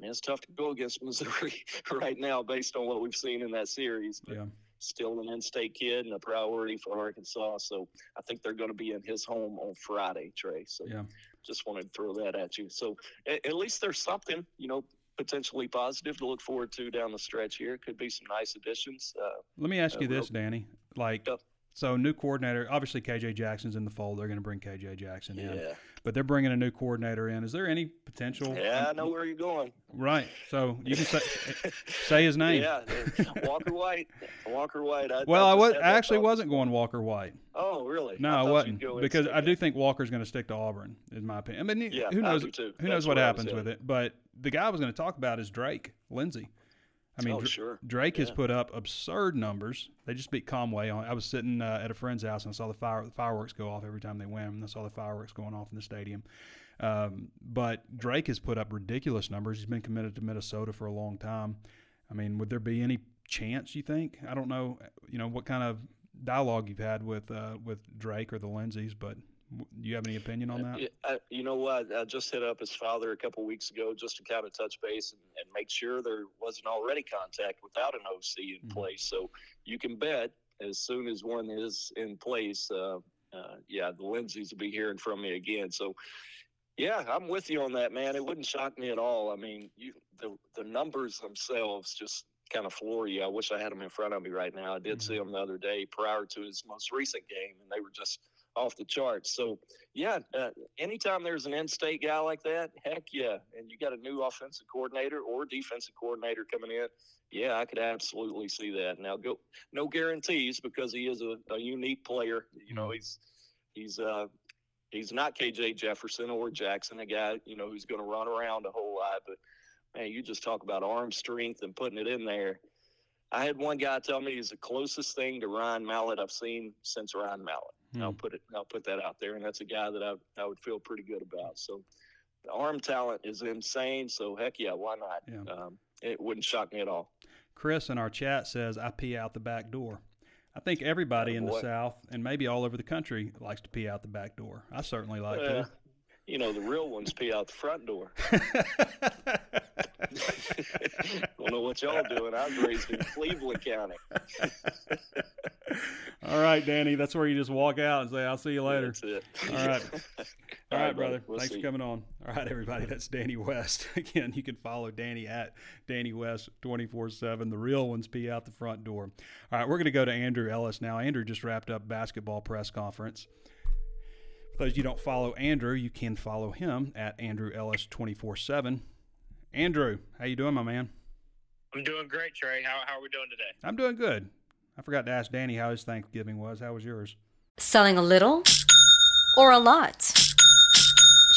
it's tough to go against *laughs* Missouri right now based on what we've seen in that series. But Yeah. Still an in-state kid and a priority for Arkansas. So I think they're going to be in his home on Friday, Trey. So Yeah. just wanted to throw that at you. So at, at least there's something, you know, potentially positive to look forward to down the stretch here. Could be some nice additions. Uh, Let me ask Uh, you real- this, Danny. Like, Yep. So new coordinator. Obviously, KJ Jackson's in the fold. They're going to bring KJ Jackson in, but they're bringing a new coordinator in. Is there any potential? yeah, I know where you're going. Right. So you can say *laughs* say his name. Yeah, Walker White. Walker White. I, Well, I was I actually thought. wasn't going Walker White. Oh, really? No, I I, wasn't because I do think Walker's going to stick to Auburn, in my opinion. I mean, Yeah, who I knows? Who knows That's what where I was happens with it? But the guy I was going to talk about is Drake Lindsey. I mean, Oh, Dr- sure. Drake has put up absurd numbers. They just beat Conway. On, I was sitting uh, at a friend's house and I saw the fire, fireworks go off every time they win. And I saw the fireworks going off in the stadium. Um, but Drake has put up ridiculous numbers. He's been committed to Minnesota for a long time. I mean, would there be any chance you think? I don't know. You know what kind of dialogue you've had with uh, with Drake or the Lindseys, but do you have any opinion on that? I, you know what? I just hit up his father a couple weeks ago just to kind of touch base and, and make sure there wasn't already contact without an OC in Mhm. place. So you can bet as soon as one is in place, uh, uh, yeah, the Lindseys will be hearing from me again. So, yeah, I'm with you on that, man. It wouldn't shock me at all. I mean, you the the numbers themselves just kind of floor you. I wish I had them in front of me right now. I did Mhm. see them the other day prior to his most recent game, and they were just off the charts. So, yeah, uh, anytime there's an in-state guy like that, heck yeah, and you got a new offensive coordinator or defensive coordinator coming in, yeah, I could absolutely see that. Now, go no guarantees because he is a, a unique player. You know, he's he's uh he's not KJ Jefferson or Jackson, a guy you know who's going to run around a whole lot. But man, you just talk about arm strength and putting it in there. I had one guy tell me he's the closest thing to Ryan Mallett I've seen since Ryan Mallett. Hmm. I'll put it. I'll put that out there, and that's a guy that I I would feel pretty good about. So the arm talent is insane. So heck yeah, why not? Yeah. Um, it wouldn't shock me at all. Chris in our chat says I pee out the back door. I think everybody in the. South and maybe all over the country likes to pee out the back door. I certainly like Uh, you know, the real ones pee out the front door. *laughs* *laughs* Don't know what y'all doing. I was raised in Cleveland County. *laughs* all right, Danny, that's where you just walk out and say, "I'll see you later." That's it. All right. All right, brother. We'll Thanks for coming on. All right, everybody. That's Danny West. Again, you can follow Danny at Danny West 24 7. The real ones pee out the front door. All right, we're going to go to Andrew Ellis now. Andrew just wrapped up basketball press conference. For those you don't follow Andrew, you can follow him at Andrew Ellis 24 7. Andrew, how you doing, my man? I'm doing great, Trey. How, how are we doing today? I'm doing good. I forgot to ask Danny how his Thanksgiving was. How was yours? Selling a little or a lot?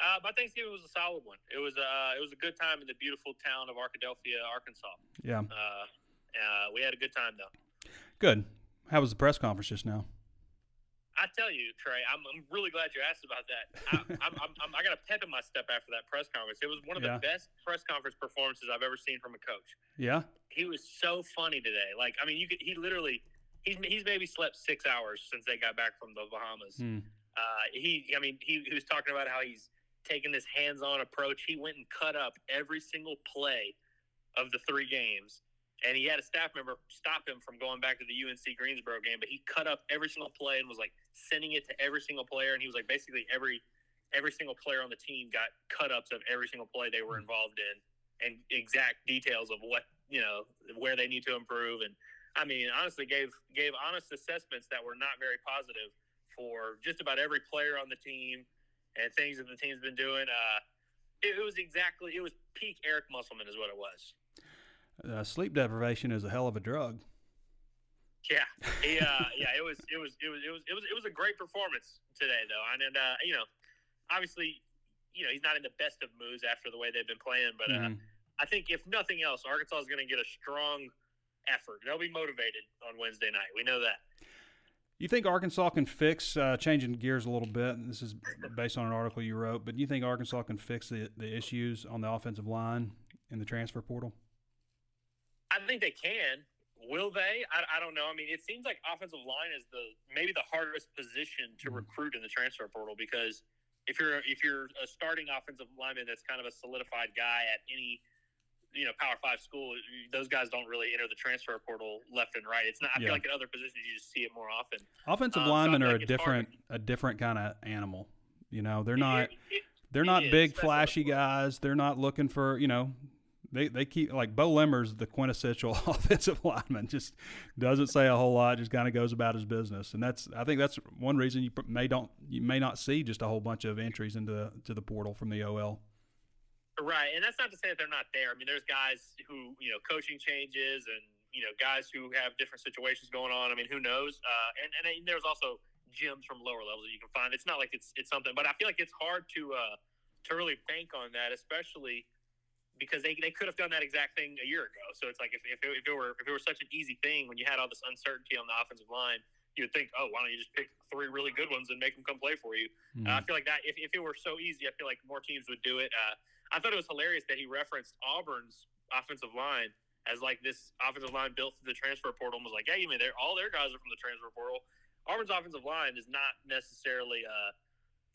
Uh, my Thanksgiving was a solid one. It was uh, it was a good time in the beautiful town of Arkadelphia, Arkansas. Yeah. Uh, uh, we had a good time though. Good. How was the press conference just now? I tell you, Trey, I'm, I'm really glad you asked about that. I, *laughs* I'm, I'm, I'm, I got a pep in my step after that press conference. It was one of Yeah. the best press conference performances I've ever seen from a coach. Yeah. He was so funny today. Like, I mean, you could, he literally, he's, he's maybe slept six hours since they got back from the Bahamas. Hmm. Uh, he, I mean, he, he was talking about how he's taking this hands-on approach. He went and cut up every single play of the three games, and he had a staff member stop him from going back to the UNC Greensboro game. But he cut up every single play and was like sending it to every single player. And he was like, basically every every single player on the team got cut ups of every single play they were hmm. involved in, and exact details of what you know where they need to improve. And I mean, honestly, gave gave honest assessments that were not very positive for just about every player on the team and things that the team's been doing. Uh, it, it was exactly it was peak Eric Musselman is what it was. Uh, sleep deprivation is a hell of a drug. Yeah, he, uh, yeah, it was, it was, it was, it was, it was, it was a great performance today, though, and, and uh, you know, obviously, you know, he's not in the best of moods after the way they've been playing, but uh, Mhm. I think if nothing else, Arkansas is going to get a strong effort. They'll be motivated on Wednesday night. We know that. You think Arkansas can fix, uh, changing gears a little bit, and this is based on an article you wrote, but do you think Arkansas can fix the, the issues on the offensive line in the transfer portal? I think they can. Will they? I, I don't know. I mean, it seems like offensive line is the maybe the hardest position to recruit in the transfer portal because if you're if you're a starting offensive lineman that's kind of a solidified guy at any you know Power Five school, those guys don't really enter the transfer portal left and right. It's not. I Yeah. feel like in other positions you just see it more often. Offensive Um, linemen feel are like a it's hard. different a different kind of animal. You know, they're not It- it- they're not is, big flashy guys. They're not looking for you know. They, they keep like Beaux Limmer's the quintessential *laughs* offensive lineman. Just doesn't say a whole lot. Just kind of goes about his business, and that's I think that's one reason you may don't you may not see just a whole bunch of entries into to the portal from the OL. Right, and that's not to say that they're not there. I mean, there's guys who you know coaching changes, and you know guys who have different situations going on. I mean, who knows? Uh, and and then there's also gyms from lower levels that you can find. It's not like it's it's something, but I feel like it's hard to uh, to really bank on that, especially because they, they could have done that exact thing a year ago. So it's like if, if, it, if it were if it were such an easy thing when you had all this uncertainty on the offensive line, you would think, oh, why don't you just pick three really good ones and make them come play for you? Uh, I feel like that if, if it were so easy, I feel like more teams would do it. Uh, I thought it was hilarious that he referenced Auburn's offensive line as like this offensive line built through the transfer portal and was like, yeah, you mean they're all their guys are from the transfer portal. Auburn's offensive line is not necessarily uh,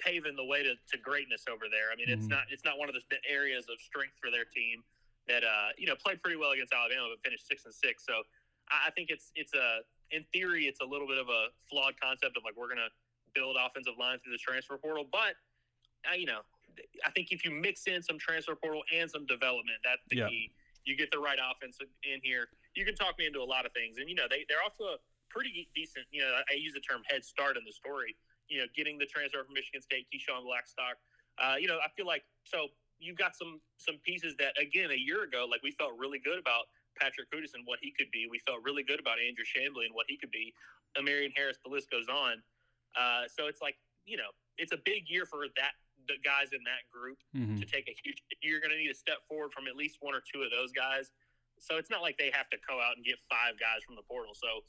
paving the way to, to greatness over there. I mean, it's Mhm. not it's not one of the, the areas of strength for their team that uh, you know played pretty well against Alabama, but finished six and six. So I, I think it's it's a in theory it's a little bit of a flawed concept of like we're gonna build offensive line through the transfer portal, but uh, you know I think if you mix in some transfer portal and some development, that's the Yeah. key. You get the right offense in here. You can talk me into a lot of things, and you know they they're off to a pretty decent. You know, I use the term head start in the story. You know, getting the transfer from Michigan State, Keyshawn Blackstock. Uh, you know, I feel like so you've got some some pieces that again a year ago, like we felt really good about Patrick Kutas and what he could be. We felt really good about Andrew Chamblee and what he could be. E'Marion Harris, the list goes on. Uh, so it's like you know, it's a big year for that the guys in that group Mhm. to take a huge. You're going to need a step forward from at least one or two of those guys. So it's not like they have to go out and get five guys from the portal. So,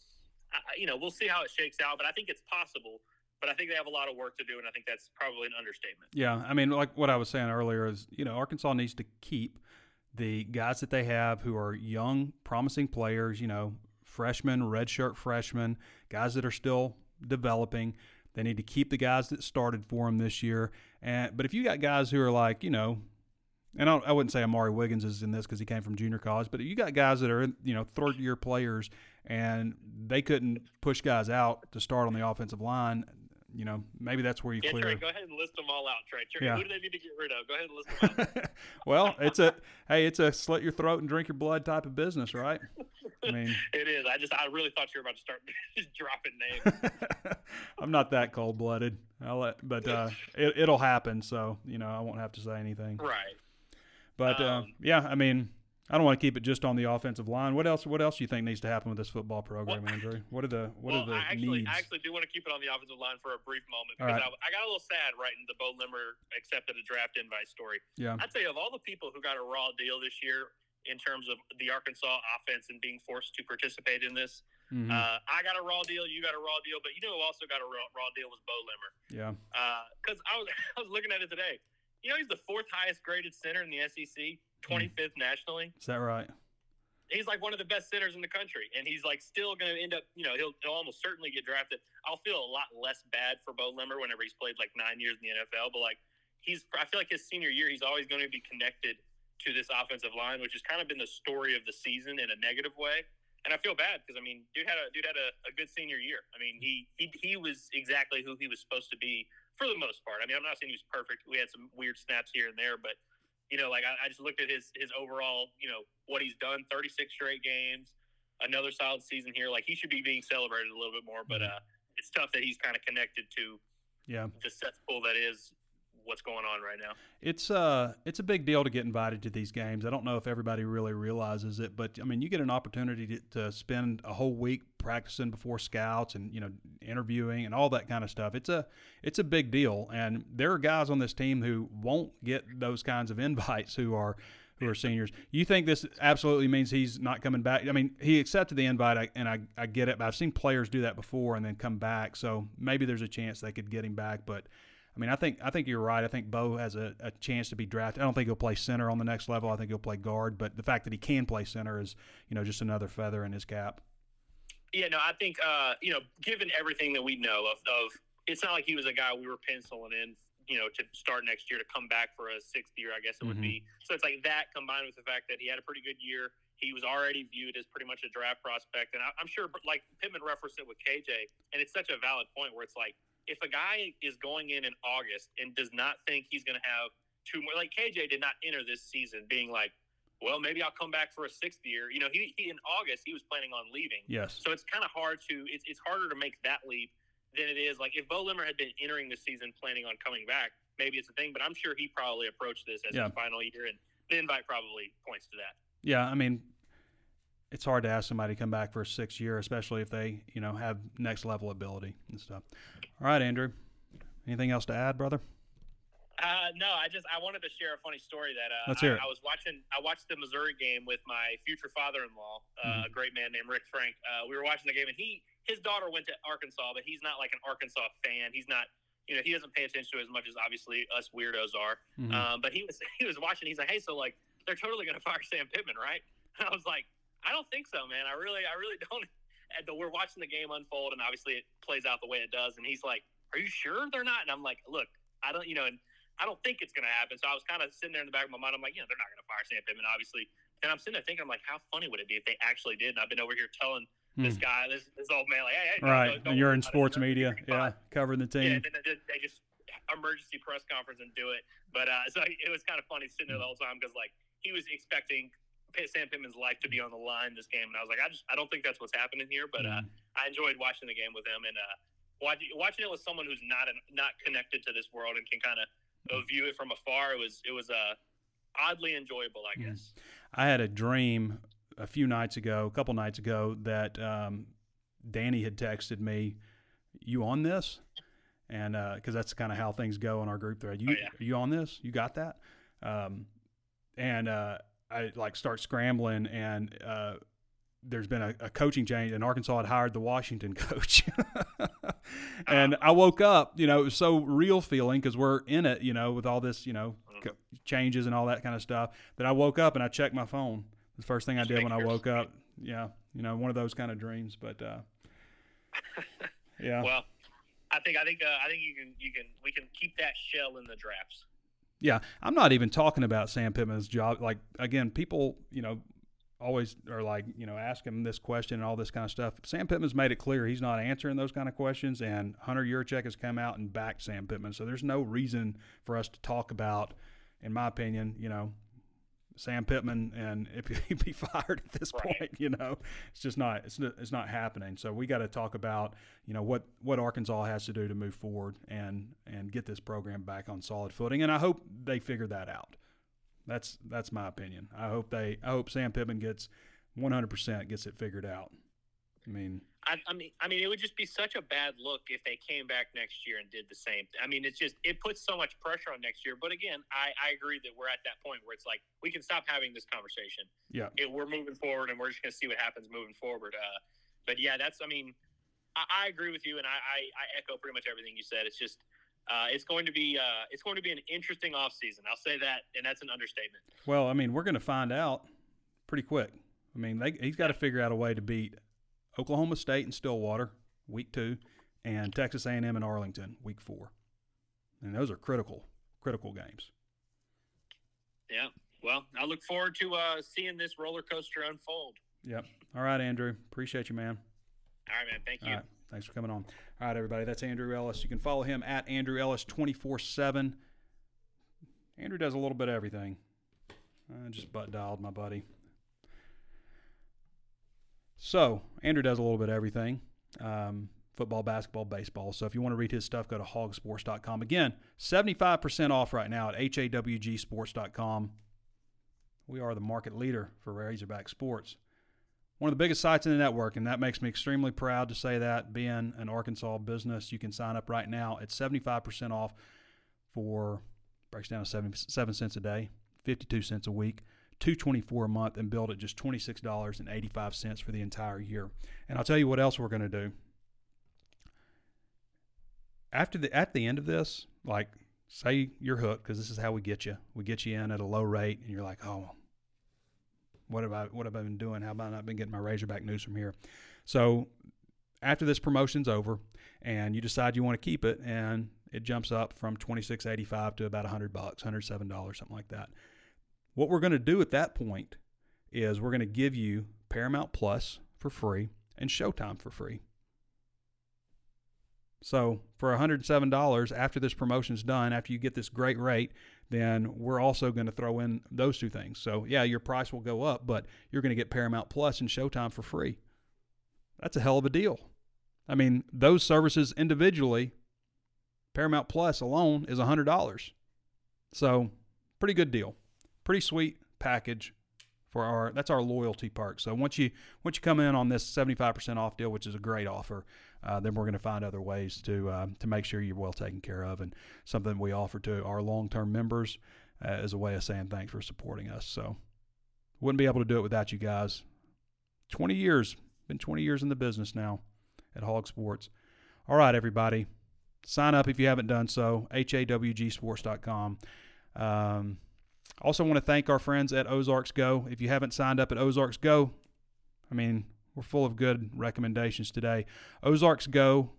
I- you know, we'll see how it shakes out. But I think it's possible. But I think they have a lot of work to do, and I think that's probably an understatement. Yeah, I mean, like what I was saying earlier is, you know, Arkansas needs to keep the guys that they have who are young, promising players. You know, freshmen, redshirt freshmen, guys that are still developing. They need to keep the guys that started for them this year. And but if you got guys who are like, you know, and I, I wouldn't say Amaury Wiggins is in this because he came from junior college, but you got guys that are, you know, third year players and they couldn't push guys out to start on the offensive line. You know, maybe that's where you Yeah, clear. Trey, go ahead and list them all out, Trey. Trey Yeah. Who do they need to get rid of? Go ahead and list them out. *laughs* well, it's a hey, it's a slit your throat and drink your blood type of business, right? I mean, *laughs* it is. I just, I really thought you were about to start *laughs* dropping names. I'm not that cold blooded. I'll let, but uh, it, it'll happen. So you know, I won't have to say anything. right. But uh, Um, yeah, I mean, I don't want to keep it just on the offensive line. What else? What else do you think needs to happen with this football program, Well- Andrew? What are the what well, are the I actually, needs? I actually do want to keep it on the offensive line for a brief moment because right. I, I got a little sad writing the Beaux Limmer accepted a draft invite story. yeah, I'd say of all the people who got a raw deal this year in terms of the Arkansas offense and being forced to participate in this, Mhm. uh, I got a raw deal, you got a raw deal, but you know who also got a raw, raw deal was Beaux Limmer. yeah. Because I was *laughs* I was looking at it today. You know he's the fourth highest graded center in the SEC, 25th mm. nationally. Is that right? He's like one of the best centers in the country, and he's like still going to end up. You know, he'll, he'll almost certainly get drafted. I'll feel a lot less bad for Beaux Limmer whenever he's played like nine years in the NFL, but like he's, I feel like his senior year, he's always going to be connected to this offensive line, which has kind of been the story of the season in a negative way. And I feel bad because I mean, dude had a dude had a, a good senior year. I mean, he, he he was exactly who he was supposed to be for the most part. I mean, I'm not saying he was perfect. We had some weird snaps here and there, but you know, like I, I just looked at his his overall, you know, what he's done, 36 straight games, another solid season here. Like he should be being celebrated a little bit more, but uh, it's tough that he's kind of connected to Yeah. the cesspool that is what's going on right now. It's uh it's a big deal to get invited to these games. I don't know if everybody really realizes it, but I mean, you get an opportunity to, to spend a whole week practicing before scouts and you know interviewing and all that kind of stuff. It's a it's a big deal, and there are guys on this team who won't get those kinds of *laughs* invites who are who are seniors. You think this absolutely means he's not coming back? I mean, he accepted the invite, and I, I get it, but I've seen players do that before and then come back. So maybe there's a chance they could get him back, but. I mean, I think I think you're right. I think Beaux has a, a chance to be drafted. I don't think he'll play center on the next level. I think he'll play guard. But the fact that he can play center is, you know, just another feather in his cap. Yeah, no, I think uh, you know, given everything that we know of, of it's not like he was a guy we were penciling in, you know, to start next year to come back for a sixth year, I guess it would be. So it's like that combined with the fact that he had a pretty good year. He was already viewed as pretty much a draft prospect, and I, I'm sure, like Pittman referenced it with KJ, and it's such a valid point where it's like if a guy is going in in August and does not think he's going to have two more, like KJ did not enter this season being like, well, maybe I'll come back for a sixth year. You know, he, he in August he was planning on leaving. Yes. So it's kind of hard to it's, it's harder to make that leap than it is like if Beaux Limmer had been entering the season planning on coming back, maybe it's a thing. But I'm sure he probably approached this as Yeah. his final year, and the invite probably points to that. Yeah. I mean, it's hard to ask somebody to come back for a sixth year, especially if they, you know, have next level ability and stuff. All right, Andrew. Anything else to add, brother? Uh, no, I just I wanted to share a funny story that uh, Let's hear I, it. I was watching. I watched the Missouri game with my future father-in-law, uh, a great man named Rick Frank. Uh, we were watching the game, and he his daughter went to Arkansas, but he's not like an Arkansas fan. He's not. You know, he doesn't pay attention to it as much as obviously us weirdos are. Mhm. Um, but he was *laughs* he was watching. He's like, hey, so like they're totally going to fire Sam Pittman, right? And *laughs* I was like, I don't think so, man. I really, I really *laughs* don't. And we're watching the game unfold, and obviously it plays out the way it does. And he's like, "Are you sure they're not?" And I'm like, "Look, I don't, you know, and I don't think it's going to happen." So I was kind of sitting there in the back of my mind. I'm like, "You know, they're not going to fire Sam Pittman, obviously." And I'm sitting there thinking, I'm like, "How funny would it be if they actually did?" And I've been over here telling this Hmm. guy, this this old man, like, "Hey, hey, Right. no, and you're in sports media. Yeah. Covering the Yeah, team. and then they, they just emergency press conference and do it. But uh, so *laughs* it was kind of funny sitting there the whole time because like he was expecting Sam Pittman's life to be on the line this game, and I was like, I just I don't think that's what's happening here. But uh, I enjoyed watching the game with him and uh, watching watching it with someone who's not an, not connected to this world and can kind of uh, view it from afar. It was it was uh, oddly enjoyable, I guess. I had a dream a few nights ago, a couple nights ago, that um, Danny had texted me, "You on this?" And because that's kind of how things go in our group thread. You Oh, yeah. are you on this? You got that? Um, and uh, I like start scrambling, and uh, there's been a, a coaching change, and Arkansas had hired the Washington *laughs* coach. *laughs* and I woke up, you know, it was so real feeling because we're in it, you know, with all this, you know, co- changes and all that kind of stuff. That I woke up and I checked my phone. The first thing I did when I woke up, yeah, you know, one of those kind of dreams. But uh, *laughs* yeah, Well, I think I think uh, I think you can you can we can keep that shell in the drafts. Yeah, I'm not even talking about Sam Pittman's job. Like again, people, you know, always are like, you know, ask him this question and all this kind of stuff. Sam Pittman's made it clear he's not answering those kind of questions, and Hunter Yurachek has come out and backed Sam Pittman. So there's no reason for us to talk about, in my opinion, you know, Sam Pittman and if *laughs* he'd be *laughs* fired at this Right. point, you know, it's just not it's not, it's not happening. So we got to talk about you know what what Arkansas has to do to move forward and and get this program back on solid footing. And I hope they figure that out. That's that's my opinion. I hope they. I hope Sam Pittman gets 100 percent gets it figured out. I mean, I, I, mean, I mean, it would just be such a bad look if they came back next year and did the same. I mean, it's just it puts so much pressure on next year. But again, I, I agree that we're at that point where it's like we can stop having this conversation. Yeah, it, we're moving forward, and we're just going to see what happens moving forward. Uh, but yeah, that's. I mean, I, I agree with you, and I, I, I, echo pretty much everything you said. It's just. Uh, it's going to be uh, it's going to be an interesting offseason. I'll say that, and that's an understatement. Well, I mean, we're going to find out pretty quick. I mean, they, he's got to figure out a way to beat Oklahoma State and Stillwater, week two, and Texas A&M and Arlington, week four. And those are critical, critical games. Yeah. Well, I look forward to uh, seeing this roller coaster unfold. Yep. All right, Andrew. Appreciate you, man. All right, man. Thank you. Thanks for coming on. All right, everybody. That's Andrew Ellis. You can follow him at Andrew Ellis 24 7. Andrew does a little bit of everything. I just butt dialed my buddy. So, Andrew does a little bit of everything um, football, basketball, baseball. So, if you want to read his stuff, go to hawgsports.com. Again, 75% off right now at hawgsports.com. We are the market leader for Razorback sports. One of the biggest sites in the network, and that makes me extremely proud to say that. Being an Arkansas business, you can sign up right now at 75% off for, breaks down to seven, seven cents a day, 52 cents a week. 224 a month and build at just $26.85 for the entire year. And I'll tell you what else we're going to do. After the at the end of this, like say you're hooked because this is how we get you. We get you in at a low rate and you're like, "Oh, what have I what have I been doing? How about I not been getting my Razorback news from here?" So, after this promotion's over and you decide you want to keep it and it jumps up from 26.85 to about 100 bucks, 107 dollars, something like that what we're going to do at that point is we're going to give you Paramount Plus for free and Showtime for free. So for $107 after this promotion's done, after you get this great rate, then we're also going to throw in those two things. So yeah, your price will go up, but you're going to get Paramount Plus and Showtime for free. That's a hell of a deal. I mean, those services individually, Paramount Plus alone is $100. So, pretty good deal pretty sweet package for our that's our loyalty perk. So once you once you come in on this 75% off deal, which is a great offer, uh, then we're going to find other ways to uh, to make sure you're well taken care of, and something we offer to our long term members uh, as a way of saying thanks for supporting us. So wouldn't be able to do it without you guys. 20 years, been 20 years in the business now at Hawg Sports. All right, everybody, sign up if you haven't done so. HAWGsports.com. Um, also, want to thank our friends at Ozarks Go. If you haven't signed up at Ozarks Go, I mean, we're full of good recommendations today. Ozarks Go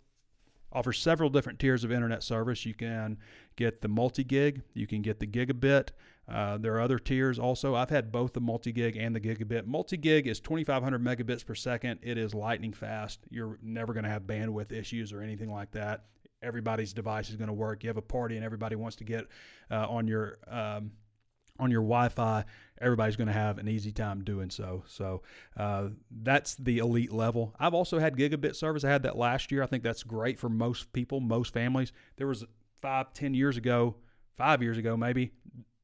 offers several different tiers of internet service. You can get the multi gig, you can get the gigabit. Uh, there are other tiers also. I've had both the multi gig and the gigabit. Multi gig is 2,500 megabits per second. It is lightning fast. You're never going to have bandwidth issues or anything like that. Everybody's device is going to work. You have a party and everybody wants to get uh, on your um, on your Wi-Fi, everybody's going to have an easy time doing so. So uh, that's the elite level. I've also had gigabit service. I had that last year. I think that's great for most people, most families. There was five, ten years ago, five years ago maybe,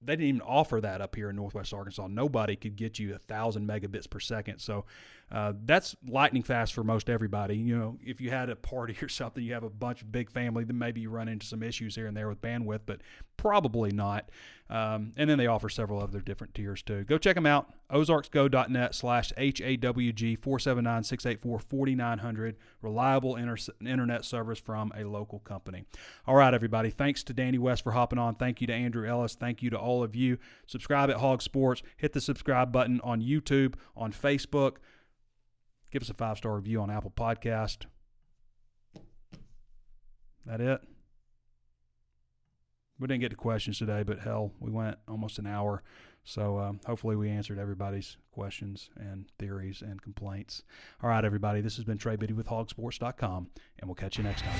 they didn't even offer that up here in Northwest Arkansas. Nobody could get you a thousand megabits per second. So uh, that's lightning fast for most everybody. You know, if you had a party *laughs* or something, you have a bunch of big family, then maybe you run into some issues here and there with bandwidth, but probably not. Um, and then they offer several other different tiers too. Go check them out. Ozarksgo.net slash HAWG 479 684 4900. Reliable inter- internet service from a local company. All right, everybody. Thanks to Danny West for hopping on. Thank you to Andrew Ellis. Thank you to all of you. Subscribe at Hawg Sports. Hit the subscribe button on YouTube, on Facebook. Give us a five star review on Apple Podcast. That it? We didn't get to questions today, but hell, we went almost an hour. So um, hopefully we answered everybody's questions and theories and complaints. All right, everybody, this has been Trey Biddy with hawgsports.com, and we'll catch you next time.